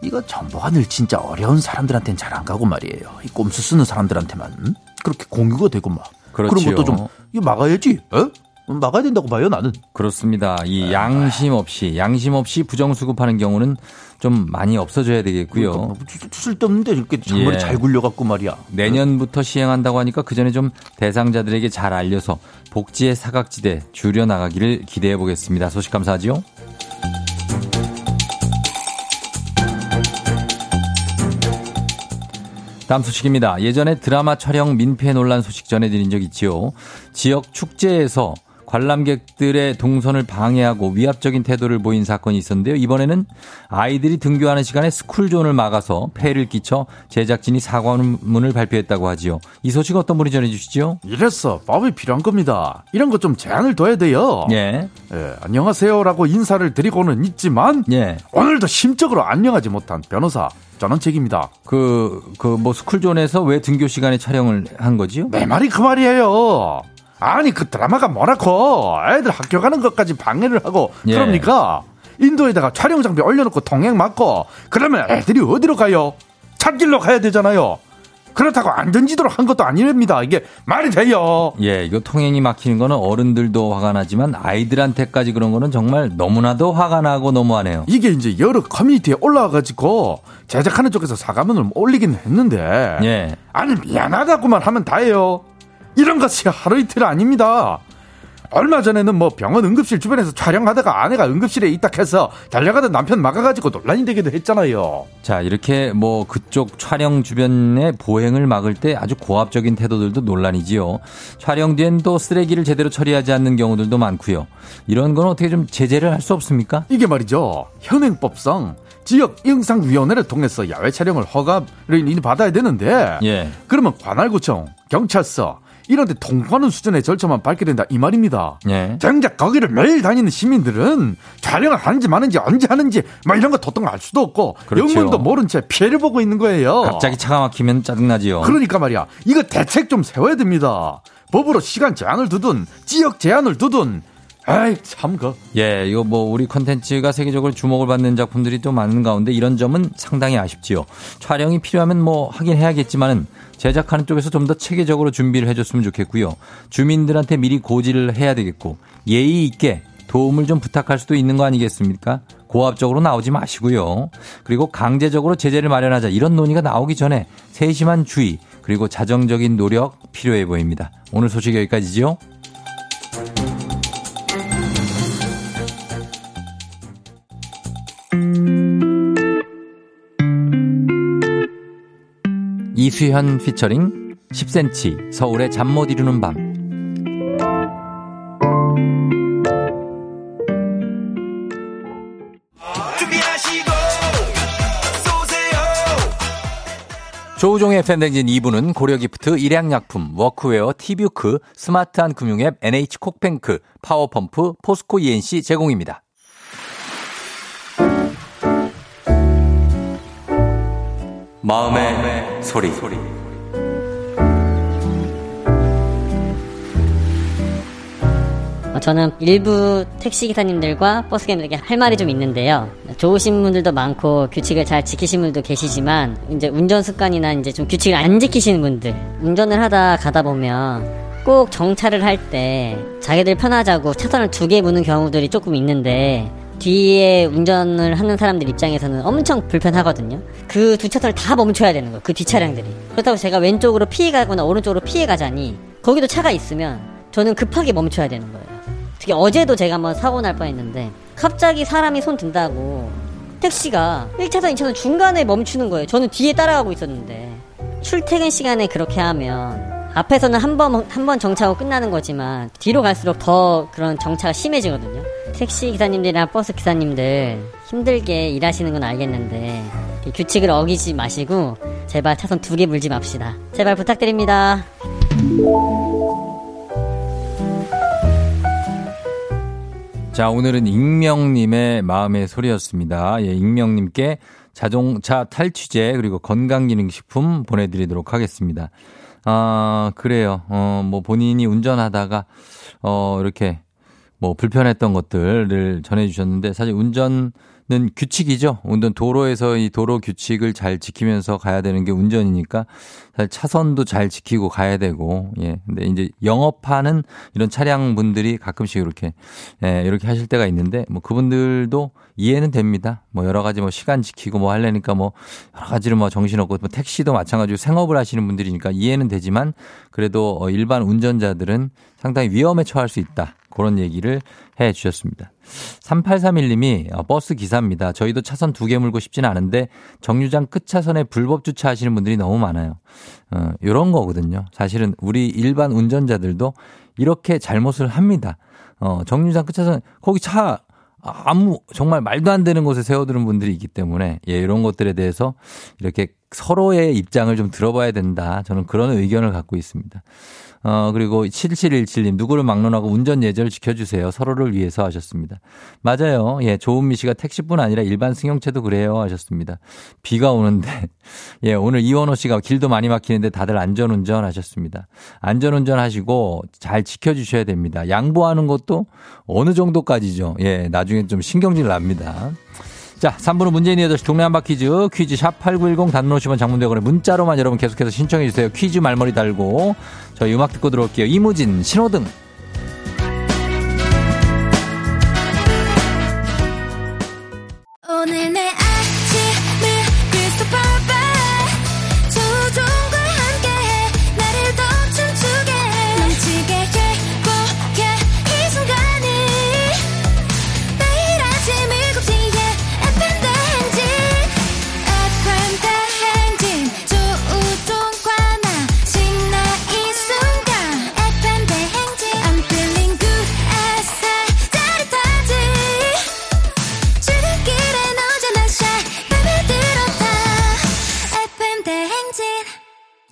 이거 늘 진짜 어려운 사람들한테는 잘 안 가고 말이에요. 이 꼼수 쓰는 사람들한테만 음? 그렇게 공유가 되고 막 그런 그렇지요. 것도 좀 이거 막아야지. 어? 막아야 된다고 봐요 나는. 그렇습니다. 이 양심 없이 양심 없이 부정 수급하는 경우는 좀 많이 없어져야 되겠고요. 그러니까 뭐 쓸- 쓸데없는데 이렇게 잔머리 예. 잘 굴려갖고 말이야. 내년부터 시행한다고 하니까 그 전에 좀 대상자들에게 잘 알려서 복지의 사각지대 줄여 나가기를 기대해 보겠습니다. 소식 감사하지요. 다음 소식입니다. 예전에 드라마 촬영 민폐 논란 소식 전해드린 적 있지요. 지역 축제에서 관람객들의 동선을 방해하고 위압적인 태도를 보인 사건이 있었는데요. 이번에는 아이들이 등교하는 시간에 스쿨존을 막아서 폐해를 끼쳐 제작진이 사과문을 발표했다고 하지요. 이 소식 어떤 분이 전해주시죠? 이래서 법이 필요한 겁니다. 이런 거 좀 제한을 둬야 돼요. 예, 예, 안녕하세요라고 인사를 드리고는 있지만 예. 오늘도 심적으로 안녕하지 못한 변호사 저는 책임이다. 그, 그, 뭐, 스쿨존에서 왜 등교 시간에 촬영을 한 거지요? 내 말이 그 말이에요. 아니 그 드라마가 뭐라고 애들 학교 가는 것까지 방해를 하고 예. 그럽니까? 인도에다가 촬영 장비 올려놓고 통행 막고 그러면 애들이 어디로 가요? 찾길로 가야 되잖아요. 그렇다고 안전지도로 한 것도 아닙니다. 이게 말이 돼요. 예, 이거 통행이 막히는 거는 어른들도 화가 나지만 아이들한테까지 그런 거는 정말 너무나도 화가 나고 너무하네요. 이게 이제 여러 커뮤니티에 올라와가지고 제작하는 쪽에서 사과문을 올리긴 했는데 예. 아니 미안하다고만 하면 다예요. 이런 것이 하루 이틀 아닙니다. 얼마 전에는 뭐 병원 응급실 주변에서 촬영하다가 아내가 응급실에 있다해서 달려가던 남편 막아가지고 논란이 되기도 했잖아요. 자, 이렇게 뭐 그쪽 촬영 주변에 보행을 막을 때 아주 고압적인 태도들도 논란이지요. 촬영 뒤엔 또 쓰레기를 제대로 처리하지 않는 경우들도 많고요. 이런 건 어떻게 좀 제재를 할 수 없습니까? 이게 말이죠. 현행법상 지역 영상위원회를 통해서 야외 촬영을 허가를 받아야 되는데 예. 그러면 관할구청, 경찰서 이런 데 통과하는 수준의 절차만 밟게 된다 이 말입니다. 예. 정작 거기를 매일 다니는 시민들은 촬영을 하는지 마는지 언제 하는지 뭐 이런 거 도통 알 수도 없고 그렇죠. 영문도 모른 채 피해를 보고 있는 거예요. 갑자기 차가 막히면 짜증나지요. 그러니까 말이야. 이거 대책 좀 세워야 됩니다. 법으로 시간 제한을 두든 지역 제한을 두든 에이 참 그. 예, 이거 뭐 우리 컨텐츠가 세계적으로 주목을 받는 작품들이 또 많은 가운데 이런 점은 상당히 아쉽지요. 촬영이 필요하면 뭐 하긴 해야겠지만은 제작하는 쪽에서 좀 더 체계적으로 준비를 해줬으면 좋겠고요. 주민들한테 미리 고지를 해야 되겠고 예의 있게 도움을 좀 부탁할 수도 있는 거 아니겠습니까? 고압적으로 나오지 마시고요. 그리고 강제적으로 제재를 마련하자 이런 논의가 나오기 전에 세심한 주의 그리고 자정적인 노력 필요해 보입니다. 오늘 소식 여기까지죠. 이수현 피처링 10cm 서울의 잠 못 이루는 밤 조우종의 FM댕진 2부는 고려기프트, 일양약품, 워크웨어, 티뷰크, 스마트한 금융앱, NH콕뱅크, 파워펌프, 포스코 E&C 제공입니다. 마음의, 소리. 어, 저는 일부 택시 기사님들과 버스 기사님들에게 할 말이 좀 있는데요. 좋으신 분들도 많고 규칙을 잘 지키신 분들도 계시지만 이제 운전 습관이나 이제 좀 규칙을 안 지키시는 분들 운전을 하다 가다 보면 꼭 정차를 할 때 자기들 편하자고 차선을 두 개 무는 경우들이 조금 있는데 뒤에 운전을 하는 사람들 입장에서는 엄청 불편하거든요. 그 두 차선을 다 멈춰야 되는 거예요. 그 뒷차량들이. 그렇다고 제가 왼쪽으로 피해 가거나 오른쪽으로 피해 가자니 거기도 차가 있으면 저는 급하게 멈춰야 되는 거예요. 특히 어제도 제가 한번 사고 날 뻔했는데 갑자기 사람이 손 든다고 택시가 1차선, 2차선 중간에 멈추는 거예요. 저는 뒤에 따라가고 있었는데 출퇴근 시간에 그렇게 하면 앞에서는 한 번 한 번 정차하고 끝나는 거지만 뒤로 갈수록 더 그런 정차가 심해지거든요. 택시 기사님들이나 버스 기사님들 힘들게 일하시는 건 알겠는데 규칙을 어기지 마시고 제발 차선 두 개 물지 맙시다. 제발 부탁드립니다. 자, 오늘은 익명님의 마음의 소리였습니다. 예, 익명님께 자동차 탈취제 그리고 건강기능식품 보내드리도록 하겠습니다. 아, 그래요. 어, 뭐 본인이 운전하다가, 어, 이렇게 뭐 불편했던 것들을 전해주셨는데 사실 운전은 규칙이죠. 운전 도로에서 이 도로 규칙을 잘 지키면서 가야 되는 게 운전이니까 사실 차선도 잘 지키고 가야 되고 예. 근데 이제 영업하는 이런 차량 분들이 가끔씩 이렇게 예, 이렇게 하실 때가 있는데 뭐 그분들도 이해는 됩니다. 뭐 여러 가지 뭐 시간 지키고 뭐 하려니까 뭐 여러 가지로 뭐 정신없고 뭐 택시도 마찬가지로 생업을 하시는 분들이니까 이해는 되지만 그래도 어, 일반 운전자들은 상당히 위험에 처할 수 있다. 그런 얘기를 해 주셨습니다. 3831님이 어, 버스 기사입니다. 저희도 차선 두 개 물고 싶지는 않은데 정류장 끝 차선에 불법 주차하시는 분들이 너무 많아요. 어, 요런 거거든요. 사실은 우리 일반 운전자들도 이렇게 잘못을 합니다. 어, 정류장 끝 차선 거기 차 아무 정말 말도 안 되는 곳에 세워두는 분들이 있기 때문에 예, 이런 것들에 대해서 이렇게 서로의 입장을 좀 들어봐야 된다. 저는 그런 의견을 갖고 있습니다. 어, 그리고 7717님, 누구를 막론하고 운전 예절을 지켜주세요. 서로를 위해서 하셨습니다. 맞아요. 예, 조은미 씨가 택시뿐 아니라 일반 승용차도 그래요. 하셨습니다. 비가 오는데, 예, 오늘 이원호 씨가 길도 많이 막히는데 다들 안전운전 하셨습니다. 안전운전 하시고 잘 지켜주셔야 됩니다. 양보하는 것도 어느 정도까지죠. 예, 나중에 좀 신경질 납니다. 자, 3부는 문재인이 8시 동네 한바 퀴즈, 퀴즈 샵 8910 단문 50원 장문대원에 문자로만 여러분 계속해서 신청해주세요. 퀴즈 말머리 달고 저희 음악 듣고 들어올게요. 이무진, 신호등.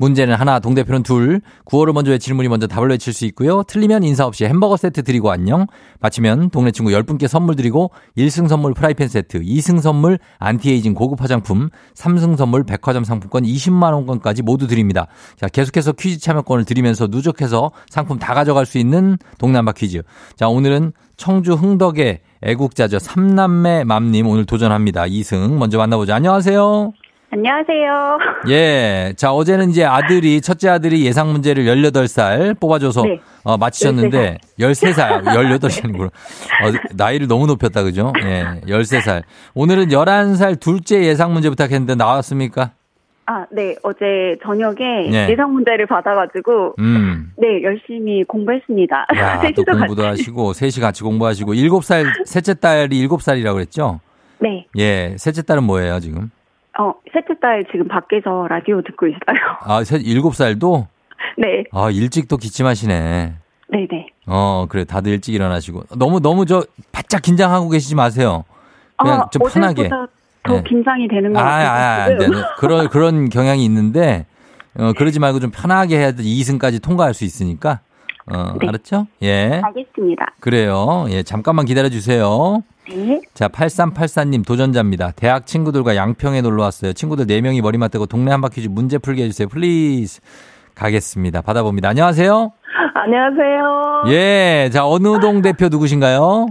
문제는 하나, 동대표는 둘. 구호를 먼저 외치는 분이 먼저 답을 외칠 수 있고요. 틀리면 인사 없이 햄버거 세트 드리고 안녕. 마치면 동네 친구 10분께 선물 드리고 1승 선물 프라이팬 세트, 2승 선물 안티에이징 고급 화장품, 3승 선물 백화점 상품권 20만 원권까지 모두 드립니다. 자, 계속해서 퀴즈 참여권을 드리면서 누적해서 상품 다 가져갈 수 있는 동남아 퀴즈. 자, 오늘은 청주 흥덕의 애국자죠. 삼남매 맘님 오늘 도전합니다. 2승 먼저 만나보죠. 안녕하세요. 안녕하세요. 예. 자, 어제는 이제 아들이, 첫째 아들이 예상 문제를 18살 뽑아줘서 네. 어, 맞히셨는데, 13살, 18살이구나. 어, 나이를 너무 높였다, 그죠? 예. 13살. 오늘은 11살 둘째 예상 문제 부탁했는데 나왔습니까? 아, 네. 어제 저녁에 네. 예상 문제를 받아가지고, 음. 네, 열심히 공부했습니다. 야, 또 공부도 같이. 하시고, 셋이 같이 공부하시고, 7살, 셋째 딸이 7살이라고 그랬죠? 네. 예. 셋째 딸은 뭐예요, 지금? 어, 셋째 딸 지금 밖에서 라디오 듣고 있어요. 아, 셋, 7살도? 네. 아, 일찍 또 기침하시네. 네네. 어, 그래. 다들 일찍 일어나시고. 너무, 너무 저, 바짝 긴장하고 계시지 마세요. 그냥 아, 좀 편하게. 더 네. 긴장이 되는 것 아, 같아요. 아, 안 돼. 그런, 그런 경향이 있는데, 어, 그러지 말고 좀 편하게 해야 돼. 2승까지 통과할 수 있으니까. 어, 네. 알았죠? 예. 알겠습니다. 그래요. 예, 잠깐만 기다려 주세요. 네. 자, 8384님 도전자입니다. 대학 친구들과 양평에 놀러 왔어요. 친구들 4명이 머리 맞대고 동네 한바 퀴즈 문제 풀게 해주세요. Please. 가겠습니다. 받아봅니다. 안녕하세요. 안녕하세요. 예. 자, 어느 동 대표 누구신가요?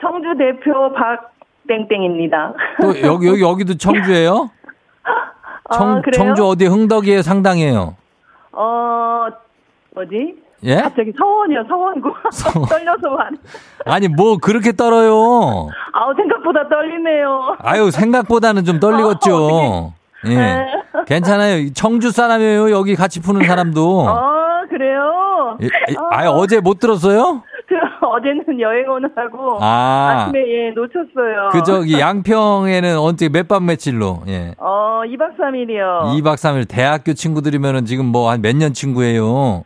청주 대표 박땡땡입니다. 또 여기 여기 여기도 청주예요? 청, 아? 청주 어디 흥덕이에요, 상당이에요. 어, 뭐지? 예? 갑자기 서원이요, 서원고. 떨려서 안. 아니, 뭐 그렇게 떨어요. 아우, 생각보다 떨리네요. 아유, 생각보다는 좀 떨리겠죠. 예. 네. 괜찮아요. 청주 사람이에요. 여기 같이 푸는 사람도. 어, 그래요? 예, 예, 아유, 어제 못 들었어요? 그, 어제는 여행 오느라고. 아. 아침에 예, 놓쳤어요. 그 저기 양평에는 언제 몇 밤 며칠로? 예. 어, 2박 3일이요. 2박 3일 대학교 친구들이면은 지금 뭐 한 몇 년 친구예요.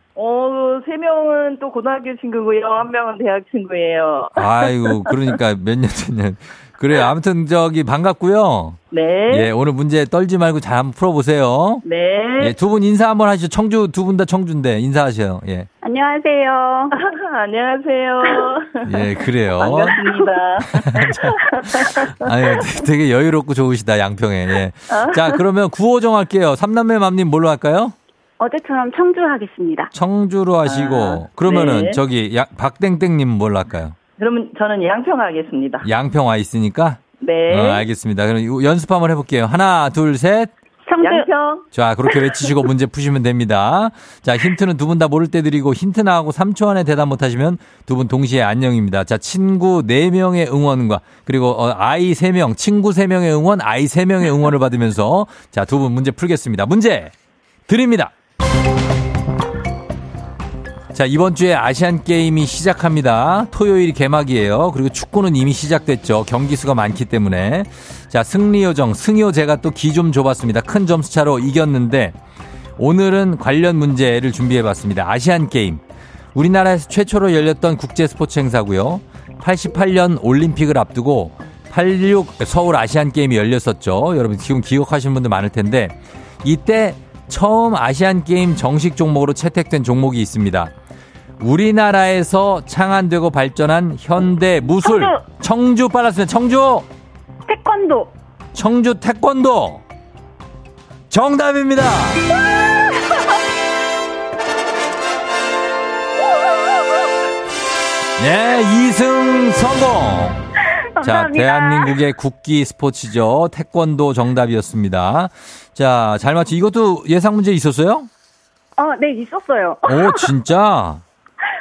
어, 세 명은 또 고등학교 친구고요. 한 명은 대학 친구예요. 아이고, 그러니까 몇 년 전년. 그래, 요 아무튼 저기 반갑고요. 네. 예, 오늘 문제 떨지 말고 잘 한번 풀어보세요. 네. 예, 두 분 인사 한번 하시죠. 청주 두 분 다 청주인데 인사하셔요. 예. 안녕하세요. 안녕하세요. 예, 그래요. 반갑습니다. 아유, 되게 여유롭고 좋으시다, 양평에. 예. 자, 그러면 구호 정 할게요. 삼남매 맘님 뭘로 할까요? 어제처럼 청주 하겠습니다. 청주로 하시고, 아, 그러면은 네. 저기 야, 박땡땡님 뭘로 할까요? 그러면 저는 양평 하겠습니다. 양평 와 있으니까. 네. 어, 알겠습니다. 그럼 연습 한번 해볼게요. 하나, 둘, 셋. 청주. 양평. 자, 그렇게 외치시고 문제 푸시면 됩니다. 자, 힌트는 두 분 다 모를 때 드리고 힌트 나하고 3초 안에 대답 못하시면 두 분 동시에 안녕입니다. 자, 친구 4명의 응원과 그리고 어, 아이 3명, 친구 3명의 응원, 아이 3명의 응원을 받으면서 자, 두 분 문제 풀겠습니다. 문제 드립니다. 자, 이번 주에 아시안 게임이 시작합니다. 토요일이 개막이에요. 그리고 축구는 이미 시작됐죠. 경기 수가 많기 때문에. 자, 승리 요정, 승효 제가 또 기 좀 줘봤습니다. 큰 점수 차로 이겼는데, 오늘은 관련 문제를 준비해 봤습니다. 아시안 게임. 우리나라에서 최초로 열렸던 국제 스포츠 행사고요. 88년 올림픽을 앞두고 86 서울 아시안 게임이 열렸었죠. 여러분 지금 기억하시는 분들 많을 텐데, 이때 처음 아시안 게임 정식 종목으로 채택된 종목이 있습니다. 우리나라에서 창안되고 발전한 현대 무술 청주. 청주 빨랐습니다. 청주 태권도. 청주 태권도 정답입니다. 네, 2승 성공. 자, 감사합니다. 대한민국의 국기 스포츠죠. 태권도 정답이었습니다. 자, 잘 맞히 이것도 예상 문제 있었어요? 어, 네, 있었어요. 오, 진짜?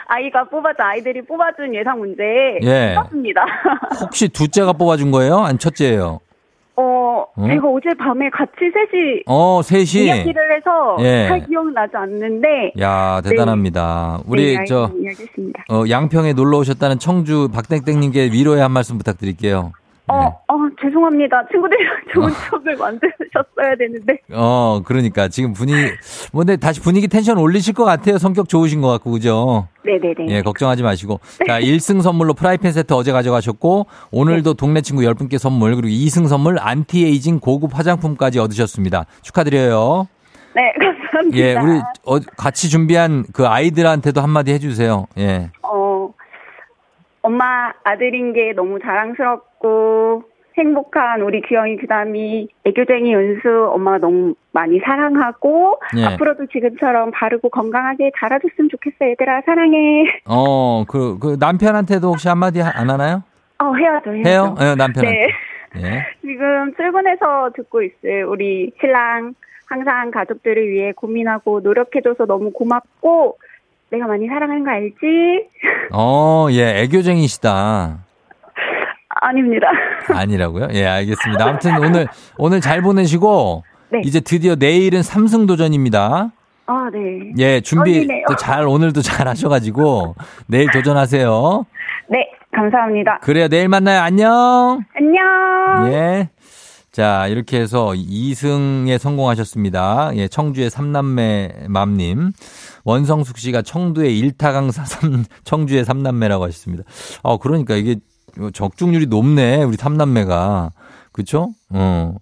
아이가 뽑아준, 아이들이 뽑아준 예상 문제. 예. 있었습니다. 혹시 둘째가 뽑아준 거예요? 아니, 첫째예요? 어, 어? 제가 어제 밤에 같이 셋이 어, 셋이. 이야기를 해서 예. 잘 기억나지 않는데. 야, 대단합니다. 우리 네, 저 알겠- 알겠습니다. 어, 양평에 놀러 오셨다는 청주 박땡땡님께 위로의 한 말씀 부탁드릴게요. 어, 네. 어, 죄송합니다. 친구들이랑 좋은 추억을 만드셨어야 되는데. 어, 그러니까 지금 분위기 뭐 근데 다시 분위기 텐션 올리실 것 같아요. 성격 좋으신 것 같고 그죠? 네네네. 예, 걱정하지 마시고. 자, 1승 선물로 프라이팬 세트 어제 가져가셨고 오늘도 동네 친구 10분께 선물 그리고 2승 선물 안티에이징 고급 화장품까지 얻으셨습니다. 축하드려요. 네, 감사합니다. 예, 우리 어, 같이 준비한 그 아이들한테도 한마디 해 주세요. 예. 어, 엄마 아들인 게 너무 자랑스럽고 행복한 우리 귀여이 그다음이 애교쟁이 은수 엄마가 너무 많이 사랑하고 예. 앞으로도 지금처럼 바르고 건강하게 자라줬으면 좋겠어 얘들아 사랑해. 어, 그, 그 남편한테도 혹시 한마디 하- 안 하나요? 어 해야죠 해야죠. 해요? 예, 남편한테. 네. 예. 지금 출근해서 듣고 있을 우리 신랑 항상 가족들을 위해 고민하고 노력해줘서 너무 고맙고 내가 많이 사랑하는 거 알지? 어, 예, 애교쟁이시다. 아닙니다. 아니라고요? 예, 알겠습니다. 아무튼 오늘, 오늘 잘 보내시고, 네. 이제 드디어 내일은 삼승 도전입니다. 아 네. 예, 준비. 또 잘, 오늘도 잘 하셔가지고, 내일 도전하세요. 네 감사합니다. 그래요, 내일 만나요. 안녕! 안녕. 예. 자, 이렇게 해서 2승에 성공하셨습니다. 예, 청주의 삼남매 맘님. 원성숙 씨가 청두의 일타강사 삼, 청주의 삼남매라고 하셨습니다. 어, 그러니까 이게 적중률이 높네, 우리 삼남매가. 그쵸? 어.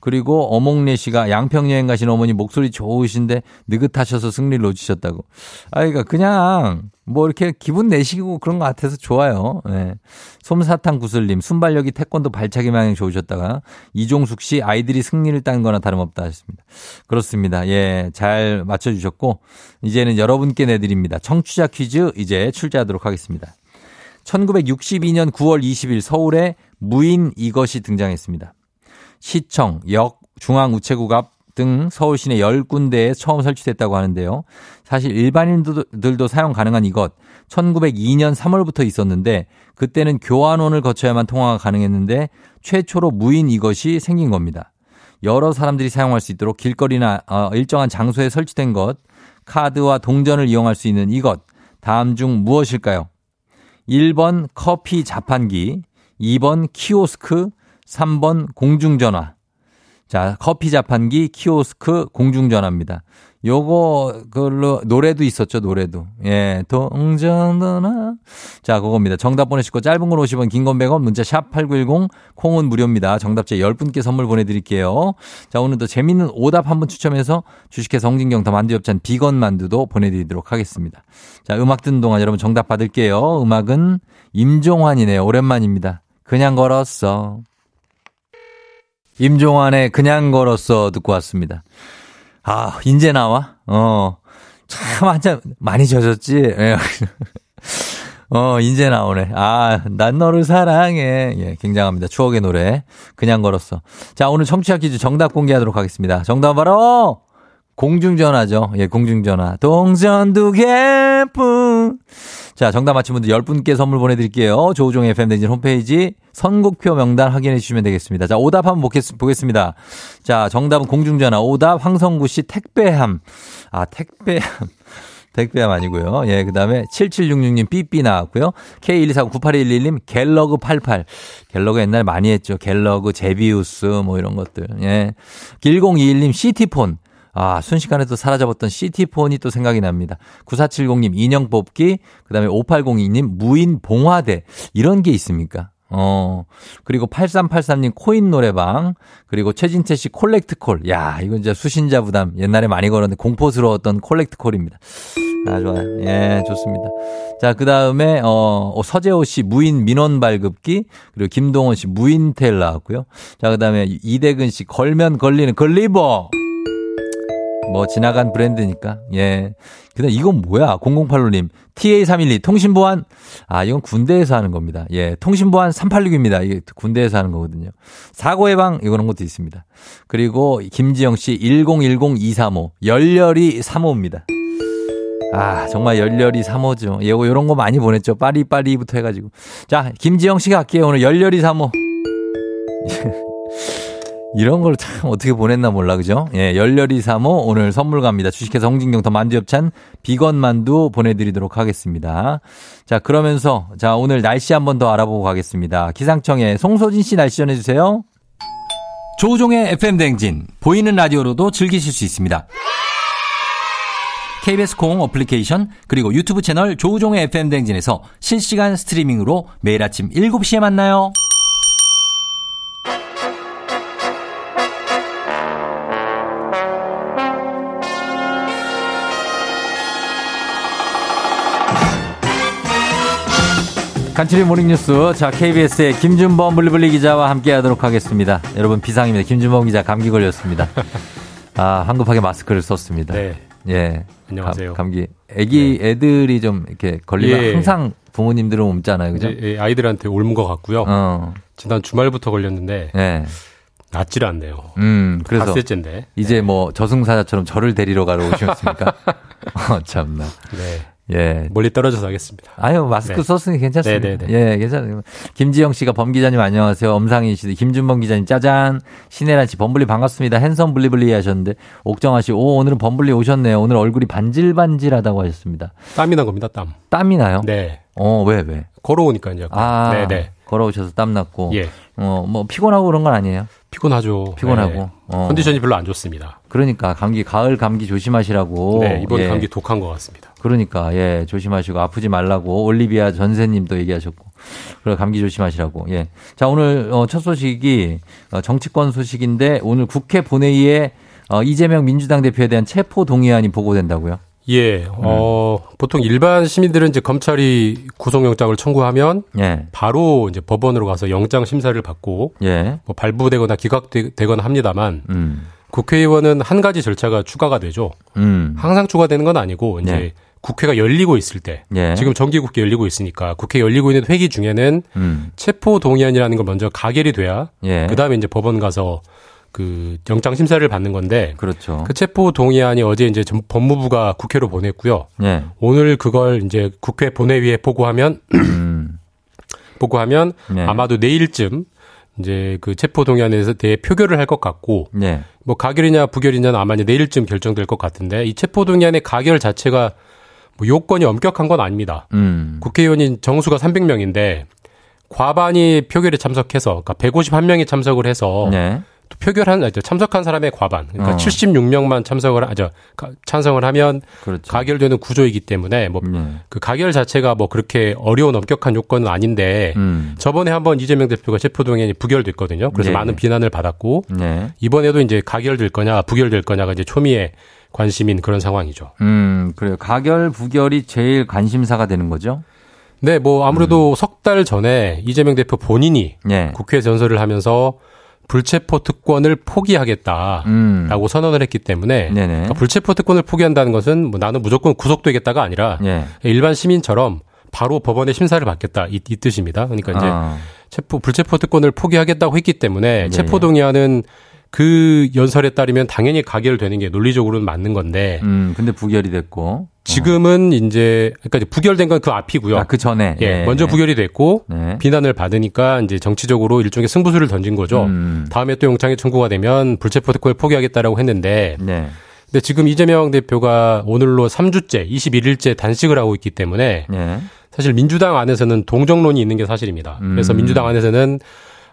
그리고 어몽래 씨가 양평 여행 가신 어머니 목소리 좋으신데 느긋하셔서 승리를 놓치셨다고. 아, 그러니까 그냥 뭐 이렇게 기분 내시고 그런 것 같아서 좋아요. 예. 솜사탕 구슬님, 순발력이 태권도 발차기 마냥 좋으셨다가 이종숙 씨 아이들이 승리를 딴 거나 다름없다 하셨습니다. 그렇습니다. 예, 잘 맞춰주셨고 이제는 여러분께 내드립니다. 청취자 퀴즈 이제 출제하도록 하겠습니다. 1962년 9월 20일 서울에 무인 이것이 등장했습니다. 시청, 역, 중앙우체국 앞 등 서울 시내 10군데에 처음 설치됐다고 하는데요. 사실 일반인들도 사용 가능한 이것 1902년 3월부터 있었는데 그때는 교환원을 거쳐야만 통화가 가능했는데 최초로 무인 이것이 생긴 겁니다. 여러 사람들이 사용할 수 있도록 길거리나 어, 일정한 장소에 설치된 것, 카드와 동전을 이용할 수 있는 이것, 다음 중 무엇일까요? 1번 커피 자판기, 2번 키오스크, 3번 공중전화. 자, 커피 자판기, 키오스크, 공중전화입니다. 요거, 그걸로, 노래도 있었죠, 노래도. 예, 동전전화. 자, 그겁니다. 정답 보내시고, 짧은 건 50원, 긴 건 100원, 문자 샵 8910, 콩은 무료입니다. 정답자 10분께 선물 보내드릴게요. 자, 오늘도 재밌는 오답 한분 추첨해서 주식회사 성진경 더 만두엽찬 비건 만두도 보내드리도록 하겠습니다. 자, 음악 듣는 동안 여러분 정답 받을게요. 음악은 임종환이네요. 오랜만입니다. 그냥 걸었어. 임종환의 그냥 걸었어 듣고 왔습니다. 아, 인제 나와? 어. 참, 한참 많이 젖었지? 예. 어, 인제 나오네. 아, 난 너를 사랑해. 예, 굉장합니다. 추억의 노래. 그냥 걸었어. 자, 오늘 청취자 퀴즈 정답 공개하도록 하겠습니다. 정답 바로 공중전화죠. 예, 공중전화. 동전 두 개뿐. 자, 정답 맞힌 분들 10분께 선물 보내드릴게요. 조우종의 FM대진 홈페이지 선곡표 명단 확인해 주시면 되겠습니다. 자, 오답 한번 보겠습니다. 자, 정답은 공중전화. 오답 황성구 씨 택배함. 아, 택배함. 택배함 아니고요. 예, 그 다음에 7766님 삐삐 나왔고요. K1249811님 갤러그 88. 갤러그 옛날 많이 했죠. 갤러그, 제비우스 뭐 이런 것들. 예. 1021님 시티폰. 아, 순식간에 또 사라져버렸던 시티폰이 또 생각이 납니다. 9470님 인형 뽑기, 그 다음에 5802님 무인 봉화대. 이런 게 있습니까? 어, 그리고 8383님 코인 노래방, 그리고 최진태 씨 콜렉트 콜. 야, 이건 진짜 수신자 부담. 옛날에 많이 걸었는데 공포스러웠던 콜렉트 콜입니다. 아, 좋아요. 예, 좋습니다. 자, 그 다음에, 어, 어, 서재호 씨 무인 민원 발급기, 그리고 김동원 씨 무인 텔 나왔고요. 자, 그 다음에 이대근 씨 걸면 걸리는 걸리버! 뭐 지나간 브랜드니까. 예. 그다음 이건 뭐야? 0085님. TA312 통신 보안 아, 이건 군대에서 하는 겁니다. 예. 통신 보안 386입니다. 이게 군대에서 하는 거거든요. 사고 예방 이런 것도 있습니다. 그리고 김지영 씨 1010235 열렬히 3호입니다. 아, 정말 열렬히 3호죠. 예, 요런 거 많이 보냈죠. 빠리빠리부터 해가지고. 자, 김지영 씨가 할게요. 오늘 열렬히 3호. 이런 걸 참 어떻게 보냈나 몰라, 그죠? 예, 열렬히 사모 오늘 선물 갑니다. 주식회사 홍진경 더 만두엽찬 비건 만두 보내드리도록 하겠습니다. 자, 그러면서 자, 오늘 날씨 한번 더 알아보고 가겠습니다. 기상청에 송소진 씨 날씨 전해주세요. 조종의 FM대행진, 보이는 라디오로도 즐기실 수 있습니다. KBS 콩 어플리케이션 그리고 유튜브 채널 조우종의 FM대행진에서 실시간 스트리밍으로 매일 아침 7시에 만나요. 간추리 모닝뉴스. 자, KBS의 김준범 블리블리 기자와 함께 하도록 하겠습니다. 여러분, 비상입니다. 김준범 기자 감기 걸렸습니다. 아, 황급하게 마스크를 썼습니다. 네. 예. 안녕하세요. 감, 기 애기, 네. 애들이 좀 이렇게 걸리면 예. 항상 부모님들은 옮잖아요. 그죠? 이제 예, 아이들한테 옮은 것 같고요. 어. 지난 주말부터 걸렸는데 예. 낫질 않네요. 음, 그래서 닷새째인데. 이제 뭐 저승사자처럼 저를 데리러 가러 오셨습니까? 어, 참나. 네. 예. 멀리 떨어져서 하겠습니다. 아유, 마스크 네. 썼으니 괜찮습니다. 네, 네, 네. 예, 괜찮아요. 김지영 씨가 범 기자님 안녕하세요. 엄상희 씨, 김준범 기자님 짜잔. 신혜란 씨, 범블리 반갑습니다. 핸섬 블리블리 하셨는데, 옥정아 씨, 오, 오늘은 범블리 오셨네요. 오늘 얼굴이 반질반질하다고 하셨습니다. 땀이 난 겁니다, 땀. 땀이 나요? 네. 어, 왜, 왜? 걸어오니까요. 약간. 아, 네, 네. 걸어오셔서 땀 났고. 예. 어, 뭐, 피곤하고 그런 건 아니에요? 피곤하죠. 피곤하고. 네. 어. 컨디션이 별로 안 좋습니다. 그러니까, 감기, 가을 감기 조심하시라고. 네, 이번 예. 감기 독한 것 같습니다. 그러니까 예 조심하시고 아프지 말라고 올리비아 전세님도 얘기하셨고 그래 감기 조심하시라고 예자 오늘 어, 첫 소식이 어, 정치권 소식인데 오늘 국회 본회의에 어, 이재명 민주당 대표에 대한 체포 동의안이 보고된다고요? 예, 어, 보통 일반 시민들은 이제 검찰이 구속영장을 청구하면 예 바로 이제 법원으로 가서 영장 심사를 받고 예. 뭐 발부되거나 기각되거나 합니다만 음. 국회의원은 한 가지 절차가 추가가 되죠. 음. 항상 추가되는 건 아니고 이제 네. 국회가 열리고 있을 때 예. 지금 정기국회 열리고 있으니까 국회 열리고 있는 회기 중에는 음. 체포 동의안이라는 걸 먼저 가결이 돼야 예. 그다음에 이제 법원 가서 그 영장 심사를 받는 건데 그렇죠. 그 체포 동의안이 어제 이제 전- 법무부가 국회로 보냈고요. 예. 오늘 그걸 이제 국회 본회의에 보고하면 음. 보고하면 네. 아마도 내일쯤 이제 그 체포 동의안에 대해 표결을 할 것 같고 예. 뭐 가결이냐 부결이냐는 아마 이제 내일쯤 결정될 것 같은데 이 체포 동의안의 가결 자체가 뭐 요건이 엄격한 건 아닙니다. 음. 국회의원인 정수가 300명인데 과반이 표결에 참석해서 그러니까 151명이 참석을 해서 네. 또 표결한 참석한 사람의 과반 그러니까 어. 76명만 참석을 아저 찬성을 하면 그렇죠. 가결되는 구조이기 때문에 뭐 예. 그 가결 자체가 뭐 그렇게 어려운 엄격한 요건은 아닌데 음. 저번에 한번 이재명 대표가 체포동의안이 부결됐거든요. 그래서 네. 많은 비난을 받았고 네. 이번에도 이제 가결될 거냐 부결될 거냐가 이제 초미의 관심인 그런 상황이죠. 음, 그래요. 가결, 부결이 제일 관심사가 되는 거죠? 네, 뭐 음. 아무래도 석달 전에 이재명 대표 본인이 예. 국회 전설을 하면서 불체포 특권을 포기하겠다라고 음. 선언을 했기 때문에. 그러니까 불체포 특권을 포기한다는 것은 뭐 나는 무조건 구속되겠다가 아니라 예. 일반 시민처럼 바로 법원의 심사를 받겠다 이, 이 뜻입니다. 그러니까 이제 아, 체포 불체포 특권을 포기하겠다고 했기 때문에 네. 체포 동의안은 그 연설에 따르면 당연히 가결되는 게 논리적으로는 맞는 건데 음, 근데 부결이 됐고. 지금은 이제 그러니까 이제 부결된 건 그 앞이고요. 아, 그 전에. 예, 먼저 부결이 됐고 네. 비난을 받으니까 이제 정치적으로 일종의 승부수를 던진 거죠. 음. 다음에 또 영장이 청구가 되면 불체포 특권을 포기하겠다라고 했는데 네. 근데 지금 이재명 대표가 오늘로 3주째 21일째 단식을 하고 있기 때문에 예. 사실 민주당 안에서는 동정론이 있는 게 사실입니다. 그래서 음. 민주당 안에서는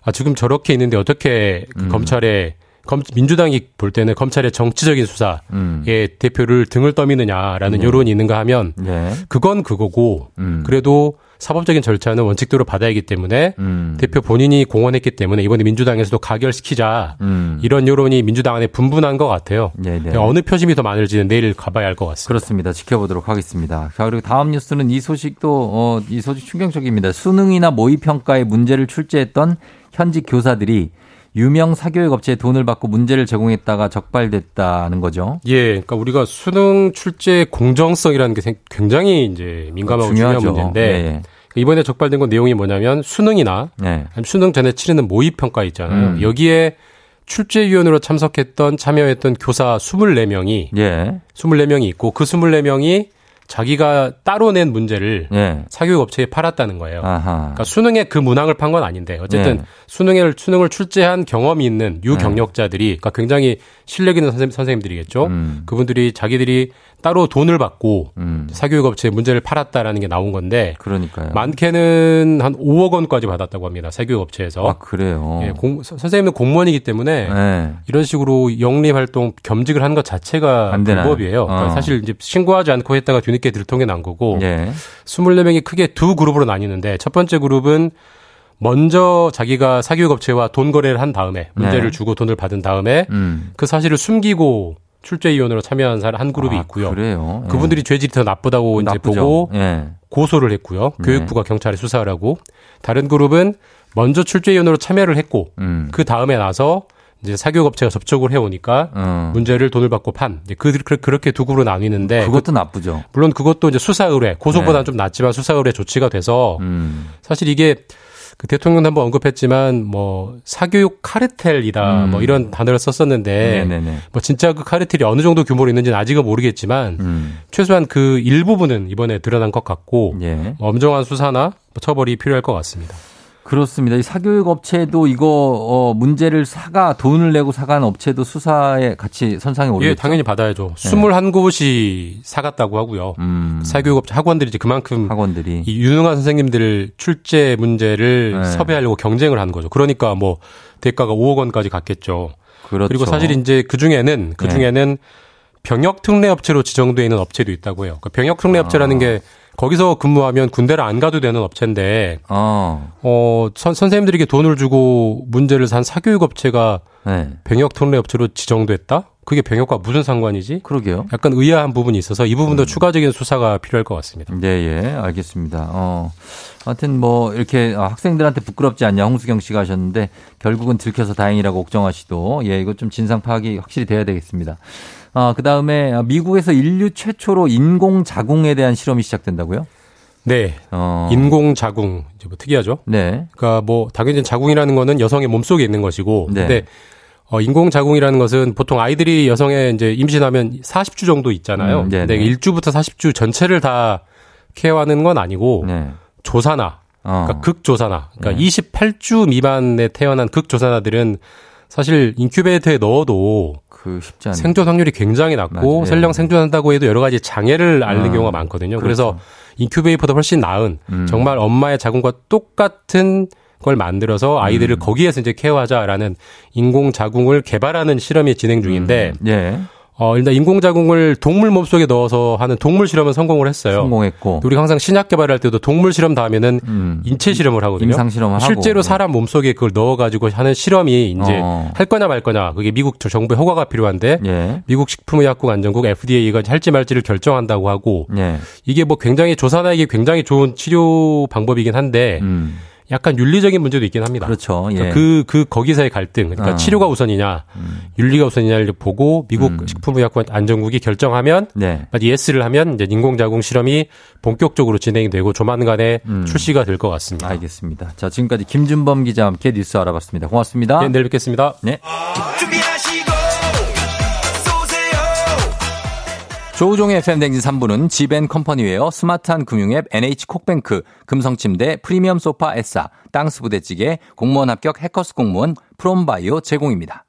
아, 지금 저렇게 있는데 어떻게 그 음. 검찰에 검, 민주당이 볼 때는 검찰의 정치적인 수사에 음. 대표를 등을 떠미느냐라는 네. 여론이 있는가 하면 예. 그건 그거고 음. 그래도 사법적인 절차는 원칙대로 받아야 하기 때문에 음. 대표 본인이 공언했기 때문에 이번에 민주당에서도 가결시키자 음. 이런 여론이 민주당 안에 분분한 것 같아요. 네, 네. 어느 표심이 더 많을지는 내일 가봐야 할 것 같습니다. 그렇습니다. 지켜보도록 하겠습니다. 자, 그리고 다음 뉴스는 이 소식도, 어, 이 소식 충격적입니다. 수능이나 모의 평가에 문제를 출제했던 현직 교사들이 유명 사교육 업체에 돈을 받고 문제를 제공했다가 적발됐다는 거죠. 예, 그러니까 우리가 수능 출제 공정성이라는 게 생- 굉장히 이제 민감하고 중요한 중요하죠. 문제인데 네. 이번에 적발된 건 내용이 뭐냐면 수능이나 네. 아니면 수능 전에 치르는 모의 평가 있잖아요. 음. 여기에 출제위원으로 참석했던 참여했던 교사 24명이 예. 24명이 있고 그 24명이 자기가 따로 낸 문제를 예. 사교육 업체에 팔았다는 거예요. 아하. 그러니까 수능에 그 문항을 판 건 아닌데 어쨌든 네. 수능을 수능을 출제한 경험이 있는 유경력자들이 그러니까 굉장히 실력 있는 선생님, 선생님들이겠죠. 음. 그분들이 자기들이 따로 돈을 받고 음. 사교육 업체에 문제를 팔았다라는 게 나온 건데 그러니까요. 많게는 한 5억 원까지 받았다고 합니다. 사교육 업체에서. 아, 그래요. 예, 공- 서- 선생님은 공무원이기 때문에 네. 이런 식으로 영리 활동 겸직을 하는 것 자체가? 불법이에요. 그러니까 어. 사실 이제 신고하지 않고 했다가 뒤늦게 들통에 난 거고 예. 24명이 크게 두 그룹으로 나뉘는데 첫 번째 그룹은 먼저 자기가 사교육 업체와 돈 거래를 한 다음에 문제를 네. 주고 돈을 받은 다음에 음. 그 사실을 숨기고 출제위원으로 참여한 사람 한 그룹이 아, 있고요. 그래요. 예. 그분들이 죄질이 더 나쁘다고 이제 나쁘죠. 보고 예. 고소를 했고요. 네. 교육부가 경찰에 수사를 하고 다른 그룹은 먼저 출제위원으로 참여를 했고 음. 그 다음에 나서 이제 사교육 업체가 접촉을 해오니까 어. 문제를 돈을 받고 판 이제 그, 그- 그 렇게 두 그룹으로 나뉘는데 그것도 나쁘죠. 물론 그것도 이제 수사 의뢰 고소보다는 네. 좀 낫지만 수사 의뢰 조치가 돼서 음. 사실 이게 그 대통령도 한번 언급했지만 뭐 사교육 카르텔이다 음. 뭐 이런 단어를 썼었는데 네네네. 뭐 진짜 그 카르텔이 어느 정도 규모로 있는지는 아직은 모르겠지만 음. 최소한 그 일부분은 이번에 드러난 것 같고 예. 뭐 엄정한 수사나 뭐 처벌이 필요할 것 같습니다. 그렇습니다. 이 사교육 업체도 이거 어 문제를 사가 돈을 내고 사간 업체도 수사에 같이 선상에 오르겠죠. 예, 당연히 받아야죠. 네. 21곳이 사갔다고 하고요. 음. 사교육 업체 학원들이 이제 그만큼 학원들이 이 유능한 선생님들 출제 문제를 네. 섭외하려고 경쟁을 하는 거죠. 그러니까 뭐 대가가 5억 원까지 갔겠죠. 그렇죠. 그리고 사실 이제 그 중에는 그 네. 중에는 병역 특례 업체로 지정되어 있는 업체도 있다고 해요. 그 병역 특례 업체라는 아. 게 거기서 근무하면 군대를 안 가도 되는 업체인데 어. 어 선, 선생님들에게 돈을 주고 문제를 산 사교육 업체가 네. 병역 특례 업체로 지정됐다? 그게 병역과 무슨 상관이지? 그러게요. 약간 의아한 부분이 있어서 이 부분도 음. 추가적인 수사가 필요할 것 같습니다. 네, 예, 알겠습니다. 어. 하여튼 뭐 이렇게 아, 학생들한테 부끄럽지 않냐 홍수경 씨가 하셨는데 결국은 들켜서 다행이라고 옥정아 씨도 예, 이거 좀 진상 파악이 확실히 돼야 되겠습니다. 아, 그 다음에 미국에서 인류 최초로 인공 자궁에 대한 실험이 시작된다고요? 네. 어. 인공 자궁 이제 뭐 특이하죠. 네. 그러니까 뭐 당연히 자궁이라는 거는 여성의 몸 속에 있는 것이고 네. 근데 어, 인공 자궁이라는 것은 보통 아이들이 여성의 이제 임신하면 40주 정도 있잖아요. 음, 네네. 근데 1주부터 40주 전체를 다 케어하는 건 아니고 네. 조산아, 어. 그러니까 극조산아, 그러니까 네. 28주 미만에 태어난 극조산아들은 사실 인큐베이터에 넣어도 그 쉽지 않네. 생존 확률이 굉장히 낮고 맞아요. 예. 설령 생존한다고 해도 여러 가지 장애를 앓는 아, 경우가 많거든요. 그래서 그렇죠. 인큐베이터보다 훨씬 나은 음. 정말 엄마의 자궁과 똑같은 걸 만들어서 음. 아이들을 거기에서 이제 케어하자라는 인공 자궁을 개발하는 실험이 진행 중인데 예. 어 일단 인공 자궁을 동물 몸속에 넣어서 하는 동물 실험은 성공을 했어요. 성공했고. 우리가 항상 신약 개발할 때도 동물 실험 다음에는 음. 인체 실험을 하거든요. 임상 실험을 하고. 실제로 네. 사람 몸속에 그걸 넣어가지고 하는 실험이 이제 어. 할 거냐 말 거냐 그게 미국 정부의 허가가 필요한데 예. 미국 식품의약국 안전국 FDA가 할지 말지를 결정한다고 하고 예. 이게 뭐 굉장히 조산아에게 굉장히 좋은 치료 방법이긴 한데 음. 약간 윤리적인 문제도 있긴 합니다. 그렇죠. 예. 그러니까 그, 그, 거기서의 갈등. 그러니까 어. 치료가 우선이냐, 윤리가 우선이냐를 보고 미국 음. 식품의약국 안전국이 결정하면 네. 예스를 하면 이제 인공자궁 실험이 본격적으로 진행이 되고 조만간에 음. 출시가 될 것 같습니다. 알겠습니다. 자, 지금까지 김준범 기자와 함께 뉴스 알아봤습니다. 고맙습니다. 네, 내일 뵙겠습니다. 네. 조우종의 FM댕진 3부는 지벤컴퍼니웨어, 스마트한 금융앱 NH콕뱅크, 금성침대, 프리미엄 소파 에싸, 땅스 부대찌개, 공무원 합격 해커스 공무원, 프롬바이오 제공입니다.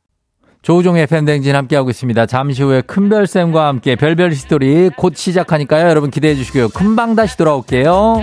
조우종의 FM댕진 함께하고 있습니다. 잠시 후에 큰별쌤과 함께 별별 히스토리 곧 시작하니까요. 여러분 기대해 주시고요. 금방 다시 돌아올게요.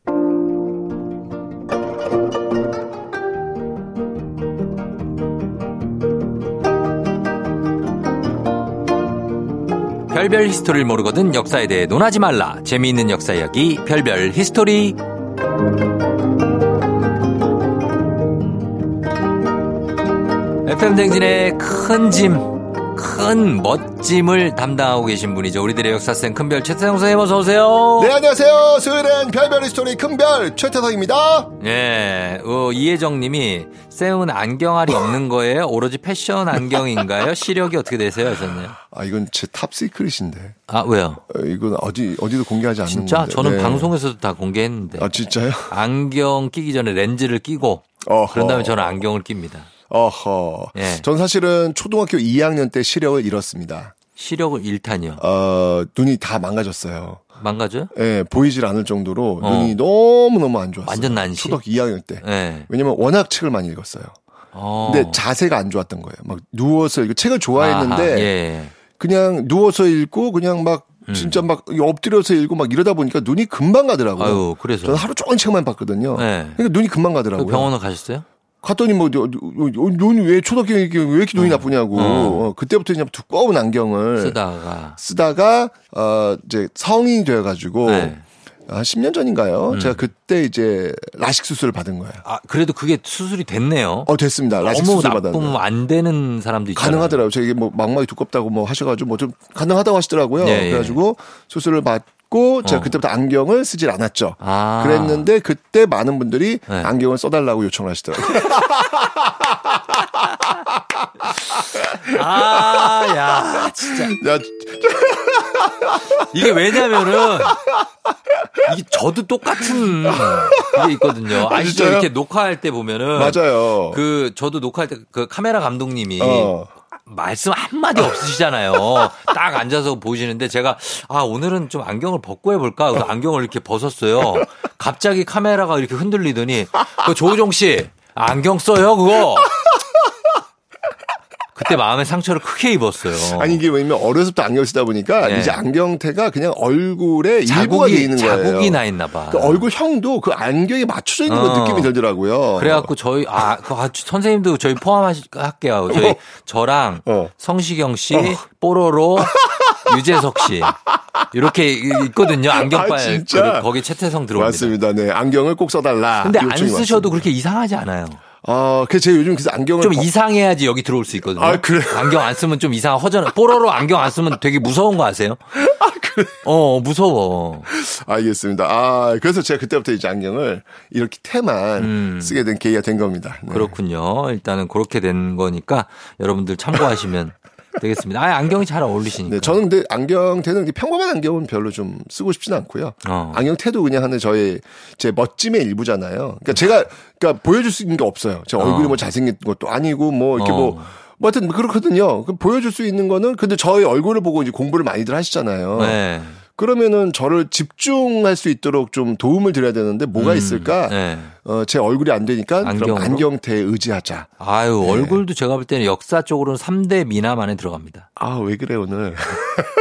별별 히스토리를 모르거든 역사에 대해 논하지 말라. 재미있는 역사 이야기 별별 히스토리. FM 댕진의 큰 짐, 큰 멋짐을 담당하고 계신 분이죠. 우리들의 역사쌤 큰별 최태성 선생님 어서 오세요. 네, 안녕하세요. 수요일엔 별별 스토리 큰별 최태성입니다. 예, 어, 이혜정 님이 쌤은 안경알이 없는 거예요? 오로지 패션 안경인가요? 시력이 어떻게 되세요? 하셨네요. 아, 이건 제 top secret인데. 아, 왜요? 어, 이건 어디, 어디도 공개하지 않는 진짜? 건데. 저는 네. 방송에서도 다 공개했는데. 아, 진짜요? 안경 끼기 전에 렌즈를 끼고 어허. 그런 다음에 저는 안경을 낍니다. 어허. 예. 전 사실은 초등학교 2학년 때 시력을 잃었습니다. 시력을 일탄이요. 어, 눈이 다 망가졌어요. 망가져요? 예, 보이질 않을 정도로 어. 눈이 너무너무 안 좋았어요. 완전 난시? 초등학교 2학년 때. 네. 왜냐면 워낙 책을 많이 읽었어요. 어. 근데 자세가 안 좋았던 거예요. 막 누워서 읽고 책을 좋아했는데 예. 그냥 누워서 읽고 그냥 막 진짜 막 엎드려서 읽고 막 이러다 보니까 눈이 금방 가더라고요. 음. 아유, 그래서. 저는 하루 종일 책만 봤거든요. 네. 그러니까 눈이 금방 그 가더라고요. 병원을 가셨어요? 갔더니 뭐 눈이 왜 초등학교 왜 이렇게, 왜 이렇게 눈이 나쁘냐고. 어. 어, 그때부터 그냥 두꺼운 안경을 쓰다가. 쓰다가 어 이제 성인이 되어 가지고 네. 한 10년 전인가요? 제가 그때 이제 라식 수술을 받은 거예요. 아, 그래도 그게 수술이 됐네요. 어 됐습니다. 라식 너무 수술 받았는데. 안 되는 사람도 있잖아요. 가능하더라고요. 저게 뭐 막막이 두껍다고 뭐 하셔 가지고 뭐 좀 가능하다고 하시더라고요. 예, 예. 그래 가지고 수술을 받 고 제가 어. 그때부터 안경을 쓰질 않았죠. 아. 그랬는데 그때 많은 분들이 네. 안경을 써달라고 요청을 하시더라고요. 아, 야, 진짜. 야, 이게 왜냐면은 이게 저도 똑같은 이게 있거든요. 아시죠? 진짜요? 이렇게 녹화할 때 보면은 맞아요. 그 저도 녹화할 때 그 카메라 감독님이 어. 말씀 한마디 없으시잖아요. 딱 앉아서 보시는데 제가 아 오늘은 좀 안경을 벗고 해볼까? 그래서 안경을 이렇게 벗었어요. 갑자기 카메라가 이렇게 흔들리더니 그 조우종 씨 안경 써요 그거. 그때 마음의 상처를 크게 입었어요. 아니 이게 왜냐면 어려서부터 안경 쓰다 보니까 네. 이제 안경테가 그냥 얼굴에 일부가 돼 있는 거예요. 자국이 나 있나 봐. 그 얼굴형도 그 안경에 맞춰져 있는 것 어. 느낌이 들더라고요. 그래갖고 저희 아, 그 아, 선생님도 저희 포함할게요. 저희 저랑 어. 성시경 씨, 뽀로로, 유재석 씨 이렇게 있거든요. 안경빨 아. 거기 최태성 들어옵니다. 맞습니다. 네 안경을 꼭 써달라. 근데 안 쓰셔도 왔습니다. 그렇게 이상하지 않아요. 아, 그 제가 요즘 그래서 안경을 좀 벗- 이상해야지 여기 들어올 수 있거든요. 아, 그래요? 안경 안 쓰면 좀 이상 허전. 뽀로로 안경 안 쓰면 되게 무서운 거 아세요? 아, 그래. 어, 무서워. 알겠습니다. 아, 그래서 제가 그때부터 이제 안경을 이렇게 테만 음. 쓰게 된 계기가 된 겁니다. 네. 그렇군요. 일단은 그렇게 된 거니까 여러분들 참고하시면 되겠습니다. 아, 안경이 잘 어울리시니까. 네, 저는 근데 안경테는 평범한 안경은 별로 좀 쓰고 싶지는 않고요. 어. 안경테도 그냥 하는 저의 제 멋짐의 일부잖아요. 그러니까 제가 그러니까 보여줄 수 있는 게 없어요. 제 얼굴이 어. 뭐 잘생긴 것도 아니고 뭐 이렇게 어. 뭐. 뭐 하여튼 그렇거든요. 그 보여줄 수 있는 거는 근데 저의 얼굴을 보고 이제 공부를 많이들 하시잖아요. 네. 그러면은 저를 집중할 수 있도록 좀 도움을 드려야 되는데 뭐가 음, 있을까? 네. 어, 제 얼굴이 안 되니까 그럼 안경으로? 안경테에 의지하자. 아유, 네. 얼굴도 제가 볼 때는 역사 쪽으로는 3대 미남 안에 들어갑니다. 아, 왜 그래 오늘?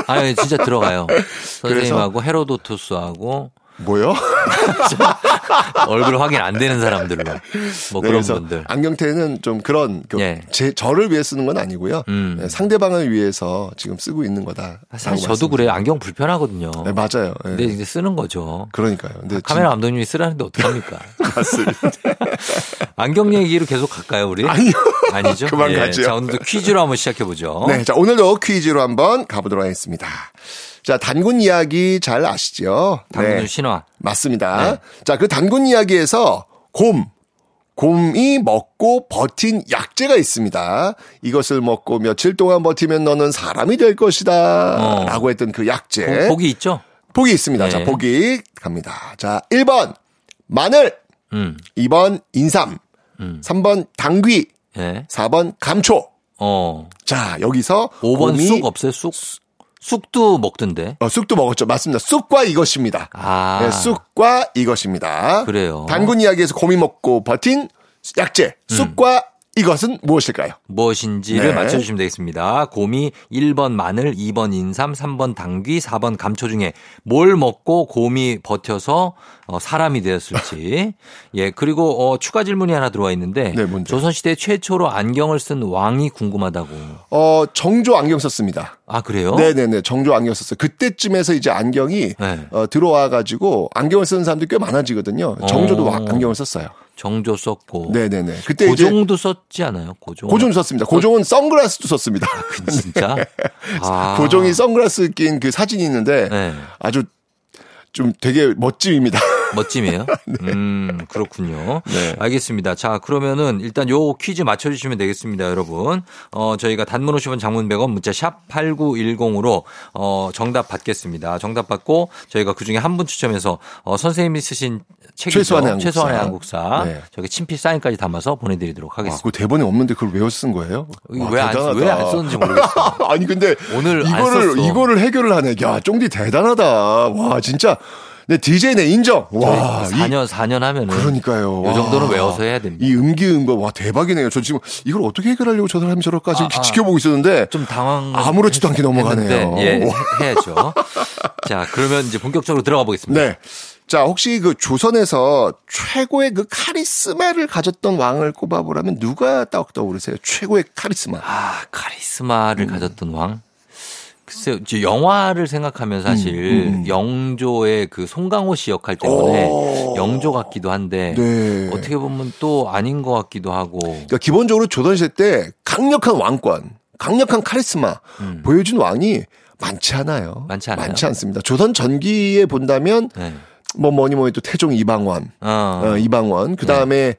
아유, 진짜 들어가요. 선생님하고 헤로도투스하고 뭐요? 얼굴 확인 안 되는 사람들로. 뭐 네, 그런 분들. 안경테는 좀 그런 그 예. 제 저를 위해 쓰는 건 아니고요. 음. 네, 상대방을 위해서 지금 쓰고 있는 거다. 사실 저도 그래요. 안경 불편하거든요. 네, 맞아요. 네. 근데 이제 쓰는 거죠. 그러니까요. 근데 카메라 감독님이 쓰라는데 어떡합니까? 진- 맞습니다. 안경 얘기로 계속 갈까요, 우리? 아니요. 아니죠? 그만 예. 가죠. 자, 오늘도 퀴즈로 한번 시작해 보죠. 네, 자 오늘도 퀴즈로 한번 가보도록 하겠습니다. 자 단군 이야기 잘 아시죠? 당근 네, 신화. 맞습니다. 네. 자 그 단군 이야기에서 곰 곰이 먹고 버틴 약재가 있습니다. 이것을 먹고 며칠 동안 버티면 너는 사람이 될 것이다. 어. 라고 했던 그 약재. 보- 보기 있죠? 보기 있습니다. 네. 자, 보기 갑니다. 자, 1번 마늘, 음. 2번 인삼, 음. 3번 당귀, 예. 4번 감초. 어. 자, 여기서 5번 곰이- 쑥 없어요? 쑥? 쑥도 먹던데. 어, 쑥도 먹었죠. 맞습니다. 쑥과 이것입니다. 아. 네, 쑥과 이것입니다. 그래요. 단군 이야기에서 곰이 먹고 버틴 약재, 쑥과 이것은 무엇일까요? 무엇인지를 네. 맞춰주시면 되겠습니다. 곰이 1번 마늘, 2번 인삼, 3번 당귀, 4번 감초 중에 뭘 먹고 곰이 버텨서 어, 사람이 되었을지. 예, 그리고 어, 추가 질문이 하나 들어와 있는데 네? 조선시대 최초로 안경을 쓴 왕이 궁금하다고. 어, 정조 안경 썼습니다. 아, 그래요? 네네네. 정조 안경 썼어요. 그때쯤에서 이제 안경이 네. 어, 들어와 가지고 안경을 쓰는 사람들이 꽤 많아지거든요. 정조도 어. 와- 안경을 썼어요. 정조 썼고. 네네네. 그때 고종도 썼지 않아요? 고종. 고종 썼습니다. 고종은 선글라스도 썼습니다. 진짜? 아. 고종이 선글라스 낀 그 사진이 있는데 네. 아주 좀 되게 멋짐입니다. 멋짐이에요? 음, 그렇군요. 네. 알겠습니다. 자, 그러면은 일단 요 퀴즈 맞춰주시면 되겠습니다, 여러분. 어, 저희가 단문 50원 장문 100원 문자 샵 8910으로 어, 정답 받겠습니다. 정답 받고 저희가 그 중에 한 분 추첨해서 어, 선생님이 쓰신 책이죠. 최소한의 한국사. 최소한의 한국사. 네. 저기 친필 사인까지 담아서 보내드리도록 아, 하겠습니다. 그 대본에 없는데 그걸 외워 쓴 거예요? 와, 왜 안, 대단하다. 왜안 썼는지 모르겠어요. 아니 근데 오늘 안 이거를. 이거를 해결을 하네. 야, 쫑디 대단하다. 와, 진짜 내 DJ 내 인정. 와, 이- 4년, 4년 하면은. 그러니까요. 요 정도는 와. 외워서 해야 됩니다. 이 음기음과 와 대박이네요. 저 지금 이걸 어떻게 해결하려고 저 사람이 저럴까지 아, 아. 지켜보고 있었는데 좀 당황. 아무렇지도 않게 넘어가네요. 했는데, 예, 와. 해야죠. 자, 그러면 이제 본격적으로 들어가 보겠습니다. 네. 자, 혹시 그 조선에서 최고의 그 카리스마를 가졌던 왕을 꼽아보라면 누가 딱 떠오르세요? 최고의 카리스마. 아, 카리스마를 음. 가졌던 왕? 글쎄요, 이제 영화를 생각하면 사실 음, 음. 영조의 그 송강호 씨 역할 때문에 오. 영조 같기도 한데 네. 어떻게 보면 또 아닌 것 같기도 하고 그러니까 기본적으로 조선시대 때 강력한 왕권, 강력한 카리스마 음. 보여준 왕이 많지 않아요. 많지 않아요? 많지 않습니다. 조선 전기에 본다면 네. 뭐 뭐니 뭐니 또 태종 이방원, 어, 어, 이방원, 그 다음에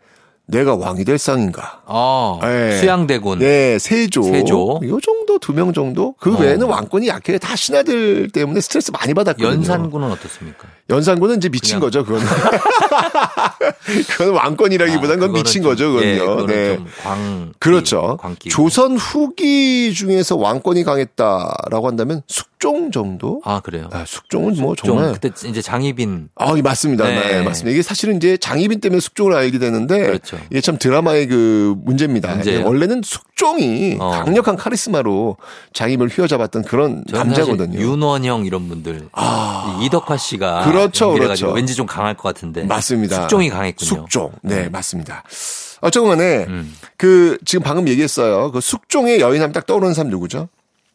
내가 왕이 될 상인가. 어, 네. 수양대군. 네, 세조. 세조. 요 정도 두명 정도. 그 어. 외에는 왕권이 약해. 다 신하들 때문에 스트레스 많이 받았거든요. 연산군은 어떻습니까? 연산군은 이제 미친 그냥- 거죠, 그거는. 그건 왕권이라기보다는 그건 그거는 미친 좀- 거죠, 그건요. 예, 네. 좀 광. 그렇죠. 광기. 조선 후기 중에서 왕권이 강했다라고 한다면 숙종 정도? 아, 그래요. 아, 숙종은 뭐좀 정말. 그때 이제 장희빈 아, 예, 맞습니다. 네. 네. 맞습니다. 이게 사실은 이제 장희빈 때문에 숙종을 알게 되는데 그렇죠. 이게 참 드라마의 그 문제입니다. 원래는 숙 종이 어. 강력한 카리스마로 장희빈을 휘어잡았던 그런 남자거든요. 윤원형 이런 분들 이 이덕화 씨가 그렇죠, 그렇죠. 왠지 좀 강할 것 같은데 맞습니다. 숙종이 강했군요. 숙종. 네, 맞습니다. 어쨌건 간에 음. 그 지금 방금 얘기했어요. 그 숙종의 여인하면 딱 떠오르는 사람 누구죠?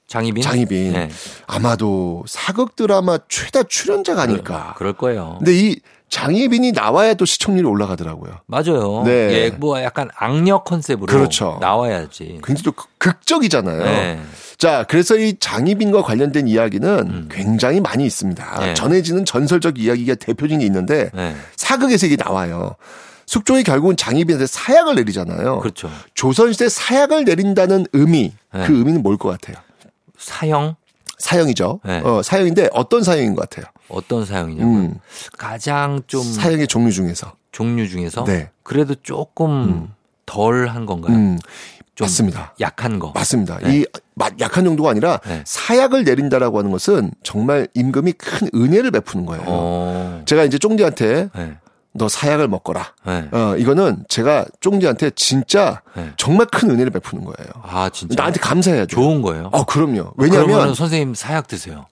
장희빈? 장희빈. 네. 아마도 사극 드라마 최다 출연자가 아닐까. 그 럴 거예요. 근데 이 장희빈이 나와야 또 시청률이 올라가더라고요. 맞아요. 네. 예, 뭐 약간 악력 컨셉으로 그렇죠. 나와야지. 굉장히 또 극- 극적이잖아요. 네. 자, 그래서 이 장희빈과 관련된 이야기는 굉장히 많이 있습니다. 음. 네. 전해지는 전설적 이야기가 대표적인 게 있는데 네. 사극에서 이게 나와요. 숙종이 결국은 장희빈한테 사약을 내리잖아요. 그렇죠. 조선시대 사약을 내린다는 의미, 네. 그 의미는 뭘 것 같아요? 사형 사형이죠. 네. 어, 사형인데 어떤 사형인 것 같아요? 어떤 사형이냐면 음, 가장 좀 사형의 종류 중에서. 종류 중에서 네. 그래도 조금 덜한 건가요? 음, 좀 맞습니다. 약한 거. 맞습니다. 네. 이 마- 약한 정도가 아니라 네. 사약을 내린다라고 하는 것은 정말 임금이 큰 은혜를 베푸는 거예요. 어. 제가 이제 쫑디한테 네. 너 사약을 먹거라. 네. 어, 이거는 제가 쫑디한테 진짜 네. 정말 큰 은혜를 베푸는 거예요. 아 진짜 나한테 감사해야죠. 좋은 거예요. 어, 그럼요. 왜냐하면 선생님 사약 드세요.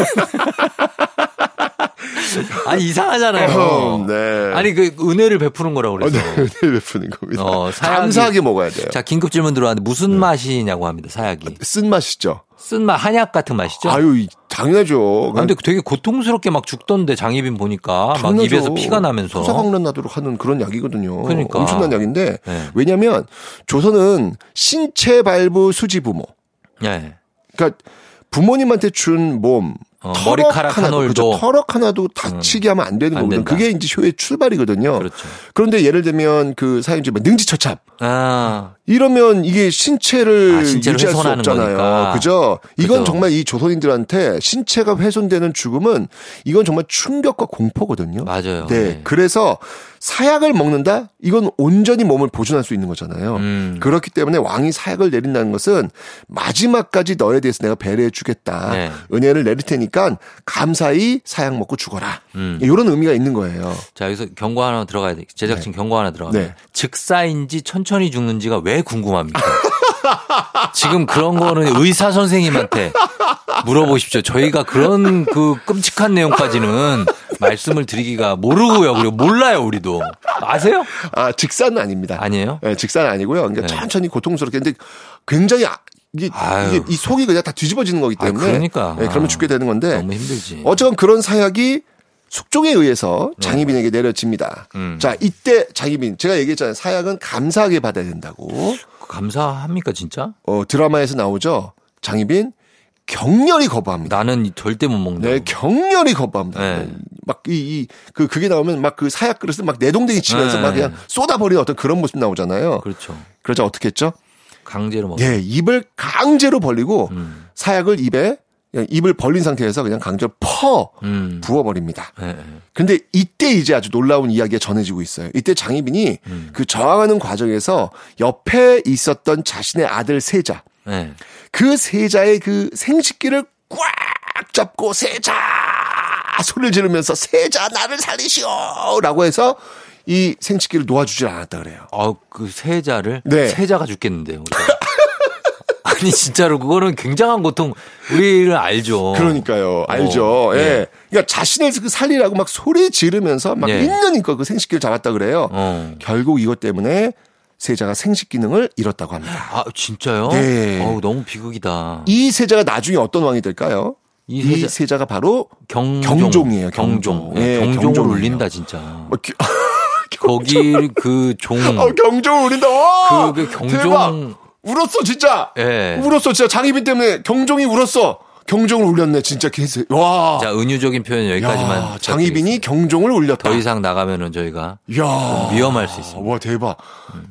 아니 이상하잖아요. 어, 네. 아니 그 은혜를 베푸는 거라고 어, 그래서. 네, 은혜를 베푸는 겁니다. 어, 사약이- 감사하게 먹어야 돼요. 자 긴급 질문 들어왔는데 무슨 맛이냐고 합니다. 사약이 쓴 맛이죠. 쓴맛 한약 같은 맛이죠. 아유, 이- 당연하죠. 아, 근데 되게 고통스럽게 막 죽던데 장희빈 보니까 막 당연하죠. 입에서 피가 나면서 토사광란 나도록 하는 그런 약이거든요. 그러니까. 엄청난 약인데 네. 왜냐하면 조선은 신체 발부 수지 부모. 예. 그러니까 부모님한테 준 몸, 어, 머리카락 한 하나도, 올도. 그렇죠. 터럭 하나도 다치게 하면 안 되는 안 거거든요. 된다. 그게 이제 효의 출발이거든요. 그렇죠. 그런데 예를 들면 그 사연지 뭐 능지처참 아 이러면 이게 신체를 아, 신체를 유지할 수 없잖아요. 거니까. 그죠? 이건 그죠. 정말 이 조선인들한테 신체가 훼손되는 죽음은 이건 정말 충격과 공포거든요. 맞아요. 네. 네. 그래서 사약을 먹는다? 이건 온전히 몸을 보존할 수 있는 거잖아요. 음. 그렇기 때문에 왕이 사약을 내린다는 것은 마지막까지 너에 대해서 내가 배려해 주겠다. 네. 은혜를 내릴 테니까 감사히 사약 먹고 죽어라. 음. 이런 의미가 있는 거예요. 자 여기서 경고 하나 들어가야 돼. 제작진 경고 하나 들어가. 네. 네. 즉사인지 천천히 죽는지가 왜 궁금합니까? 지금 그런 거는 의사 선생님한테 물어보십시오. 저희가 그런 그 끔찍한 내용까지는 말씀을 드리기가 모르고요. 그리고 몰라요, 우리도. 아세요? 아, 직사는 아닙니다. 아니에요? 네, 직사는 아니고요. 그러니까 네. 천천히 고통스럽게. 근데 굉장히 아- 이게, 아유. 이게 이 속이 그냥 다 뒤집어지는 거기 아, 때문에. 그러니까. 네, 그러면 죽게 되는 건데. 너무 힘들지. 어쨌건 그런 사약이 숙종에 의해서 장희빈에게 내려집니다. 네. 음. 자, 이때 장희빈, 제가 얘기했잖아요. 사약은 감사하게 받아야 된다고. 감사합니까, 진짜? 어, 드라마에서 나오죠. 장희빈, 격렬히 거부합니다. 나는 절대 못 먹는다. 네, 격렬히 거부합니다. 네. 막, 이, 이, 그, 그게 나오면 막 그 사약 그릇을 막 내동댕이 치면서 네. 막 그냥 쏟아버리는 어떤 그런 모습 나오잖아요. 그렇죠. 그러자 어떻게 했죠? 강제로 먹. 예, 입을 강제로 벌리고 음. 사약을 입에 입을 벌린 상태에서 그냥 강제로 퍼 음. 부어버립니다. 예, 예. 근데 이때 이제 아주 놀라운 이야기가 전해지고 있어요. 이때 장희빈이 음. 그 저항하는 과정에서 옆에 있었던 자신의 아들 세자, 예. 그 세자의 그 생식기를 꽉 잡고 세자 소리를 지르면서 세자 나를 살리시오 라고 해서 이 생식기를 놓아주질 않았다 그래요. 아, 그 세자를 네. 세자가 죽겠는데요. 아니 진짜로 그거는 굉장한 고통 우리를 알죠. 그러니까요. 알죠. 어, 예. 네. 그러니까 자신을 그 살리라고 막 소리 지르면서 막 네. 있는 힘껏 그 생식기를 잡았다 그래요. 어. 결국 이것 때문에 세자가 생식 기능을 잃었다고 합니다. 아 진짜요? 네. 어우 너무 비극이다. 이 세자가 나중에 어떤 왕이 될까요? 이 이, 세자- 세자가 바로 경종. 경종 이에요, 경종. 경종. 예, 예, 경종을. 울린다 진짜. 뭐 기- 거기 그 종. 어, 경종 울린다. 와! 그, 그 경종. 대박. 울었어 진짜. 예. 울었어 진짜 장희빈 때문에 경종이 울었어. 경종을 울렸네 진짜 개새. 와. 자 은유적인 표현 여기까지만. 야, 장희빈이 경종을 울렸다. 더 이상 나가면은 저희가 야. 위험할 수 있습니다. 와 대박.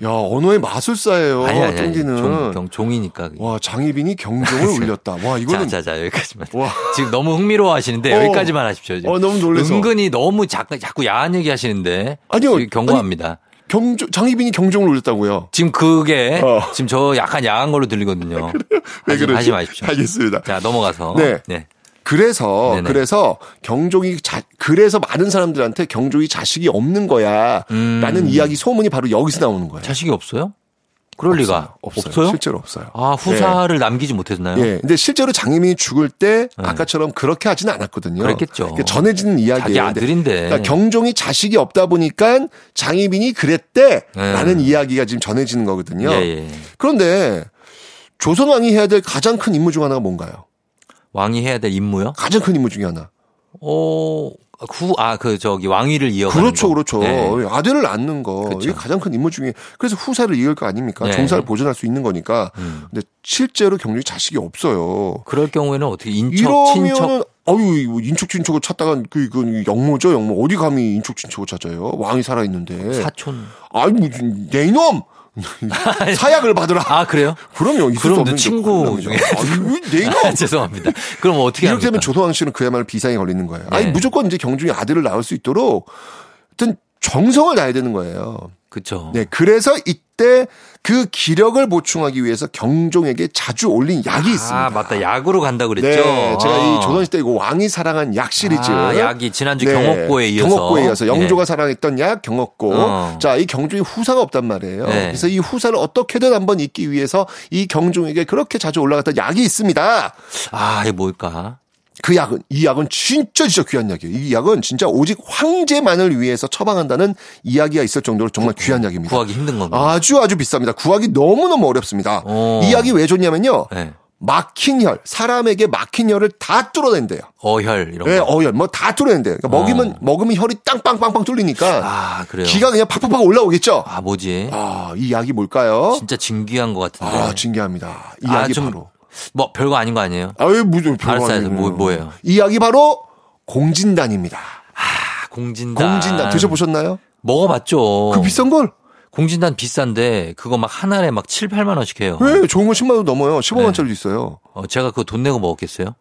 야 언어의 마술사예요. 아니 아니 아니. 종, 경, 종이니까. 와 장희빈이 경종을 울렸다. 와 이거는 자자자 여기까지만. 와. 지금 너무 흥미로워 하시는데 어. 여기까지만 하십시오. 지금. 어, 너무 놀라서. 은근히 너무 자꾸 자꾸 야한 얘기 하시는데. 아니요. 경고합니다. 경종 장희빈이 경종을 울렸다고요. 지금 그게 어. 지금 저 약간 야한 걸로 들리거든요. 왜 하지, 그러지? 하지 마십시오. 알겠습니다. 자 넘어가서. 네. 그래서 네네. 그래서 경종이 자 그래서 많은 사람들한테 경종이 자식이 없는 거야라는 음. 이야기 소문이 바로 여기서 나오는 거예요. 자식이 없어요? 그럴 리가 없어요. 요 실제로 없어요. 아 후사를 남기지 못했나요? 예. 근데 실제로 장희민이 죽을 때 아까처럼 그렇게 하지는 않았거든요. 네. 그랬겠죠. 그러니까 전해지는 이야기예요. 자기 아들인데. 그러니까 경종이 자식이 없다 보니까 장희빈이 그랬대라는 네. 이야기가 지금 전해지는 거거든요. 예, 예. 그런데 조선 왕이 해야 될 가장 큰 임무 중 하나가 뭔가요? 왕이 해야 될 임무요? 가장 큰 임무 중에 하나. 어, 구, 아, 그, 저기, 왕위를 이어가는 그렇죠, 거. 그렇죠. 네. 아들을 낳는 거 그렇죠. 이게 가장 큰 임무 중에 그래서 후사를 이을 거 아닙니까? 네. 종사를 보존할 수 있는 거니까. 음. 근데 실제로 경중이 자식이 없어요. 그럴 경우에는 어떻게 인척, 친척. 아유 이거 인척 친척을 찾다가 그, 그 영모죠 영모 어디 감히 인척 친척을 찾아요 왕이 살아 있는데 사촌. 무슨 내 이놈 사약을 받으라 아, 그래요? 그럼요 그럼 없는 친구 중에. 내 이놈 아, 죄송합니다. 그럼 어떻게 이렇게 합니까? 되면 조선왕 씨는 그야말로 비상이 걸리는 거예요. 아니 네. 무조건 이제 경중이 아들을 낳을 수 있도록 어떤 정성을 다해야 되는 거예요. 그쵸. 네, 그래서 이때 그 기력을 보충하기 위해서 경종에게 자주 올린 약이 있습니다. 아, 맞다. 약으로 간다 그랬죠. 네, 제가 이 아. 조선시대 이거 왕이 사랑한 약 시리즈. 아, 약이 지난주 경옥고에 이어서. 경옥고에 이어서 영조가 네. 사랑했던 약 경옥고. 어. 자, 이 경종이 후사가 없단 말이에요. 네. 그래서 이 후사를 어떻게든 한번 잇기 위해서 이 경종에게 그렇게 자주 올라갔던 약이 있습니다. 아, 이게 뭘까? 그 약은 이 약은 진짜 진짜 귀한 약이에요. 이 약은 진짜 오직 황제만을 위해서 처방한다는 이야기가 있을 정도로 정말 귀한 약입니다. 구하기 힘든 겁니다. 아주 아주 비쌉니다. 구하기 너무너무 어렵습니다. 어. 이 약이 왜 좋냐면요. 네. 막힌 혈, 사람에게 막힌 혈을 다 뚫어낸대요. 어혈, 이런 거. 예, 어혈, 뭐 다 뚫어낸대요. 그러니까 먹이면, 먹으면 혈이 땅빵빵빵 뚫리니까 아, 그래요. 기가 그냥 팍팍팍 올라오겠죠? 아, 뭐지? 아, 이 약이 뭘까요? 진짜 진귀한 것 같은데. 아, 신기합니다. 이 아, 약이 좀 바로. 뭐 별거 아닌 거 아니에요? 아유, 무슨 별거 알았어요. 아니에요. 뭐, 뭐예요? 이 약이 바로 공진단입니다. 아, 공진단. 공진단 드셔보셨나요? 먹어봤죠. 그 비싼 걸? 공진단 비싼데 그거 막 한 알에 막 7, 8만 원씩 해요. 왜? 좋은 건 10만 원 넘어요. 네. 15만 원짜리도 있어요. 어, 제가 그거 돈 내고 먹었겠어요?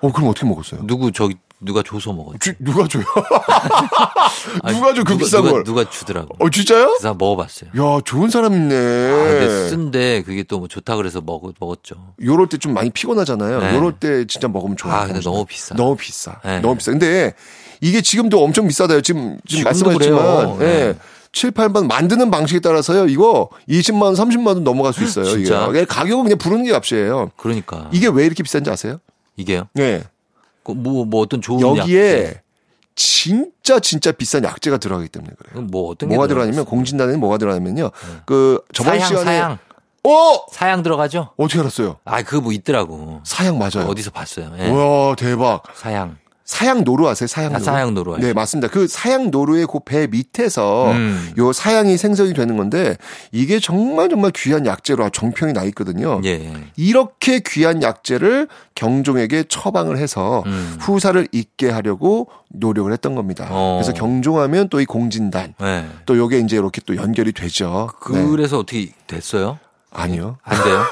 어, 그럼 어떻게 먹었어요? 누구 저기 누가 줘서 먹었지? 주- 누가 줘요? 누가 줘, 그 비싼 누가, 걸? 누가 주더라고. 어, 진짜요? 그래서 먹어봤어요. 야, 좋은 사람 있네. 아, 근데 쓴데 그게 또 뭐 좋다 그래서 먹, 먹었죠. 요럴 때 좀 많이 피곤하잖아요. 네. 요럴 때 진짜 먹으면 좋아요. 아, 근데 너무 비싸. 너무 비싸. 네. 너무 비싸. 근데 이게 지금도 엄청 비싸다요. 지금, 지금 말씀하셨지만. 그래요. 네. 예. 7, 8만 만드는 방식에 따라서요. 이거 20만 원, 30만 원 넘어갈 수 있어요. 진짜? 이게 가격은 그냥 부르는 게 값이에요. 그러니까 이게 왜 이렇게 비싼지 아세요? 이게요? 네. 그 뭐, 뭐 어떤 좋은 여기에 약- 진짜 진짜 비싼 약재가 들어가기 때문에 그래요. 뭐 어떤 게 뭐가 들어가 들어가냐면 있어요? 공진단에는 뭐가 들어가냐면요. 그 저번 사향, 시간에 사향, 어 사향 들어가죠? 어떻게 알았어요? 아, 그거 뭐 있더라고. 사향 맞아요. 어디서 봤어요? 예. 와 대박. 사향. 사향 노루 아세요? 사향 아, 노루. 사향 노루. 네 맞습니다. 그 사향 노루의 그 배 밑에서 음. 요 사향이 생성이 되는 건데 이게 정말 정말 귀한 약재로 정평이 나 있거든요. 예. 이렇게 귀한 약재를 경종에게 처방을 해서 음. 후사를 잇게 하려고 노력을 했던 겁니다. 어. 그래서 경종하면 또 이 공진단 예. 또 요게 이제 이렇게 또 연결이 되죠. 네. 그래서 어떻게 됐어요? 아니요. 안 돼요?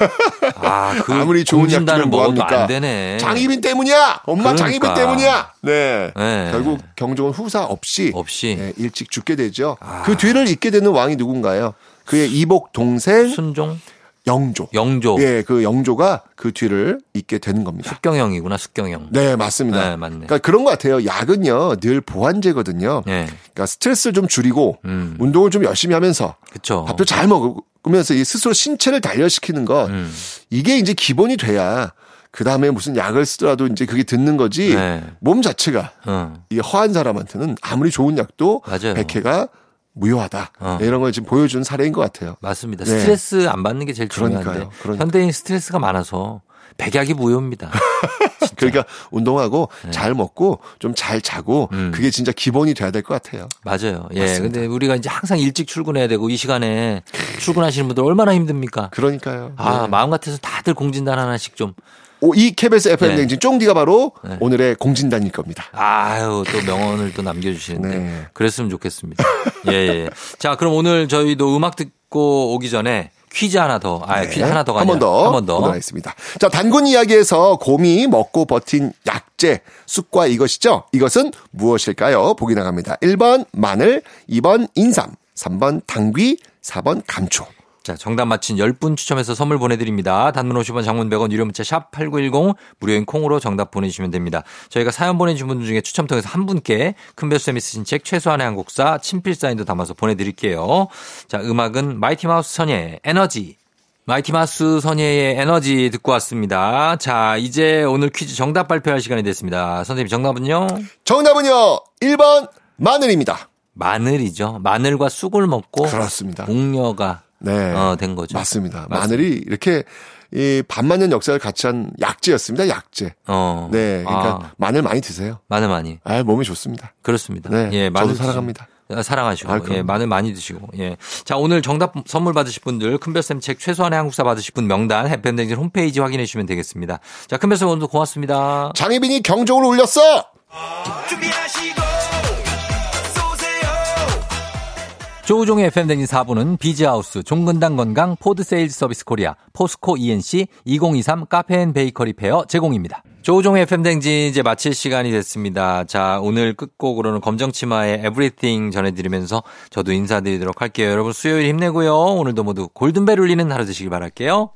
아, 그 아무리 좋은 약들을 먹어도 뭐합니까? 안 되네. 장희빈 때문이야. 엄마 그러니까. 장희빈 때문이야. 네. 네. 결국 경종은 후사 없이, 없이 네, 일찍 죽게 되죠. 아. 그 뒤를 잇게 되는 왕이 누군가요? 그의 이복 동생 순종, 영조. 영조, 예, 그 영조가 그 뒤를 잇게 되는 겁니다. 숙경영이구나 숙경영. 네, 맞습니다. 네, 맞네. 그러니까 그런 것 같아요. 약은요, 늘 보완제거든요. 예, 그러니까 스트레스를 좀 줄이고, 음, 운동을 좀 열심히 하면서, 그쵸. 밥도 잘 먹으면서 이 스스로 신체를 단련시키는 것, 음, 이게 이제 기본이 돼야, 그 다음에 무슨 약을 쓰더라도 이제 그게 듣는 거지, 네. 몸 자체가, 어, 이 허한 사람한테는 아무리 좋은 약도, 맞아요. 백해가 무효하다. 어. 이런 걸 지금 보여준 사례인 것 같아요. 맞습니다. 네. 스트레스 안 받는 게 제일 그러니까요. 중요한데 그러니까. 현대인 스트레스가 많아서 백약이 무효입니다. 그러니까 운동하고 잘 먹고 좀 잘 자고 네. 음. 그게 진짜 기본이 돼야 될 것 같아요. 맞아요. 예. 맞습니다. 근데 우리가 이제 항상 일찍 출근해야 되고 이 시간에 출근하시는 분들 얼마나 힘듭니까? 그러니까요. 아, 네. 마음 같아서 다들 공진단 하나씩 좀 오, 이 KBS FM 네. 댕진 쫑디가 바로 네. 오늘의 공진단일 겁니다. 아유, 또 명언을 또 남겨주시는데. 네. 그랬으면 좋겠습니다. 예, 예. 자, 그럼 오늘 저희도 음악 듣고 오기 전에 퀴즈 하나 더, 아, 퀴즈 하나 더가 네. 한번 더. 한번 더. 하겠습니다. 자, 단군 이야기에서 곰이 먹고 버틴 약재, 쑥과 이것이죠. 이것은 무엇일까요? 보기 나갑니다. 1번 마늘, 2번 인삼, 3번 당귀, 4번 감초. 자, 정답 맞힌 10분 추첨해서 선물 보내드립니다. 단문 50원, 장문 100원, 유료 문자 샵 8910, 무료인 콩으로 정답 보내주시면 됩니다. 저희가 사연 보내주신 분들 중에 추첨 통해서 한 분께 큰별쌤이 쓰신 책 최소한의 한국사 친필 사인도 담아서 보내드릴게요. 자, 음악은 마이티 마우스 선예 에너지. 마이티 마우스 선예의 에너지 듣고 왔습니다. 자, 이제 오늘 퀴즈 정답 발표할 시간이 됐습니다. 선생님 정답은요? 정답은요, 1번 마늘입니다. 마늘이죠. 마늘과 쑥을 먹고 그렇습니다. 옥녀가 네. 어, 된 거죠. 맞습니다. 맞습니다. 마늘이 이렇게 이 반만 년 역사를 같이 한 약재였습니다. 약재. 어. 네, 그러니까 아, 마늘 많이 드세요. 마늘 많이. 아, 몸이 좋습니다. 그렇습니다. 네, 예, 저도 마늘 사랑합니다. 드시- 아, 사랑하시고, 아. 예, 마늘 많이 드시고, 예. 자, 오늘 정답 선물 받으실 분들, 큰별쌤 책 최소한의 한국사 받으실 분 명단, 해펜댕진 홈페이지 확인해 주시면 되겠습니다. 자, 큰별쌤 오늘도 고맙습니다. 장희빈이 경종을 울렸어! 조우종의 FM댕진 4부는 비즈하우스, 종근당 건강, 포드 세일즈 서비스 코리아, 포스코 ENC, 2023 카페 앤 베이커리 페어 제공입니다. 조우종의 FM댕진 이제 마칠 시간이 됐습니다. 자, 오늘 끝곡으로는 검정치마의 Everything 전해드리면서 저도 인사드리도록 할게요. 여러분 수요일 힘내고요. 오늘도 모두 골든벨 울리는 하루 되시길 바랄게요.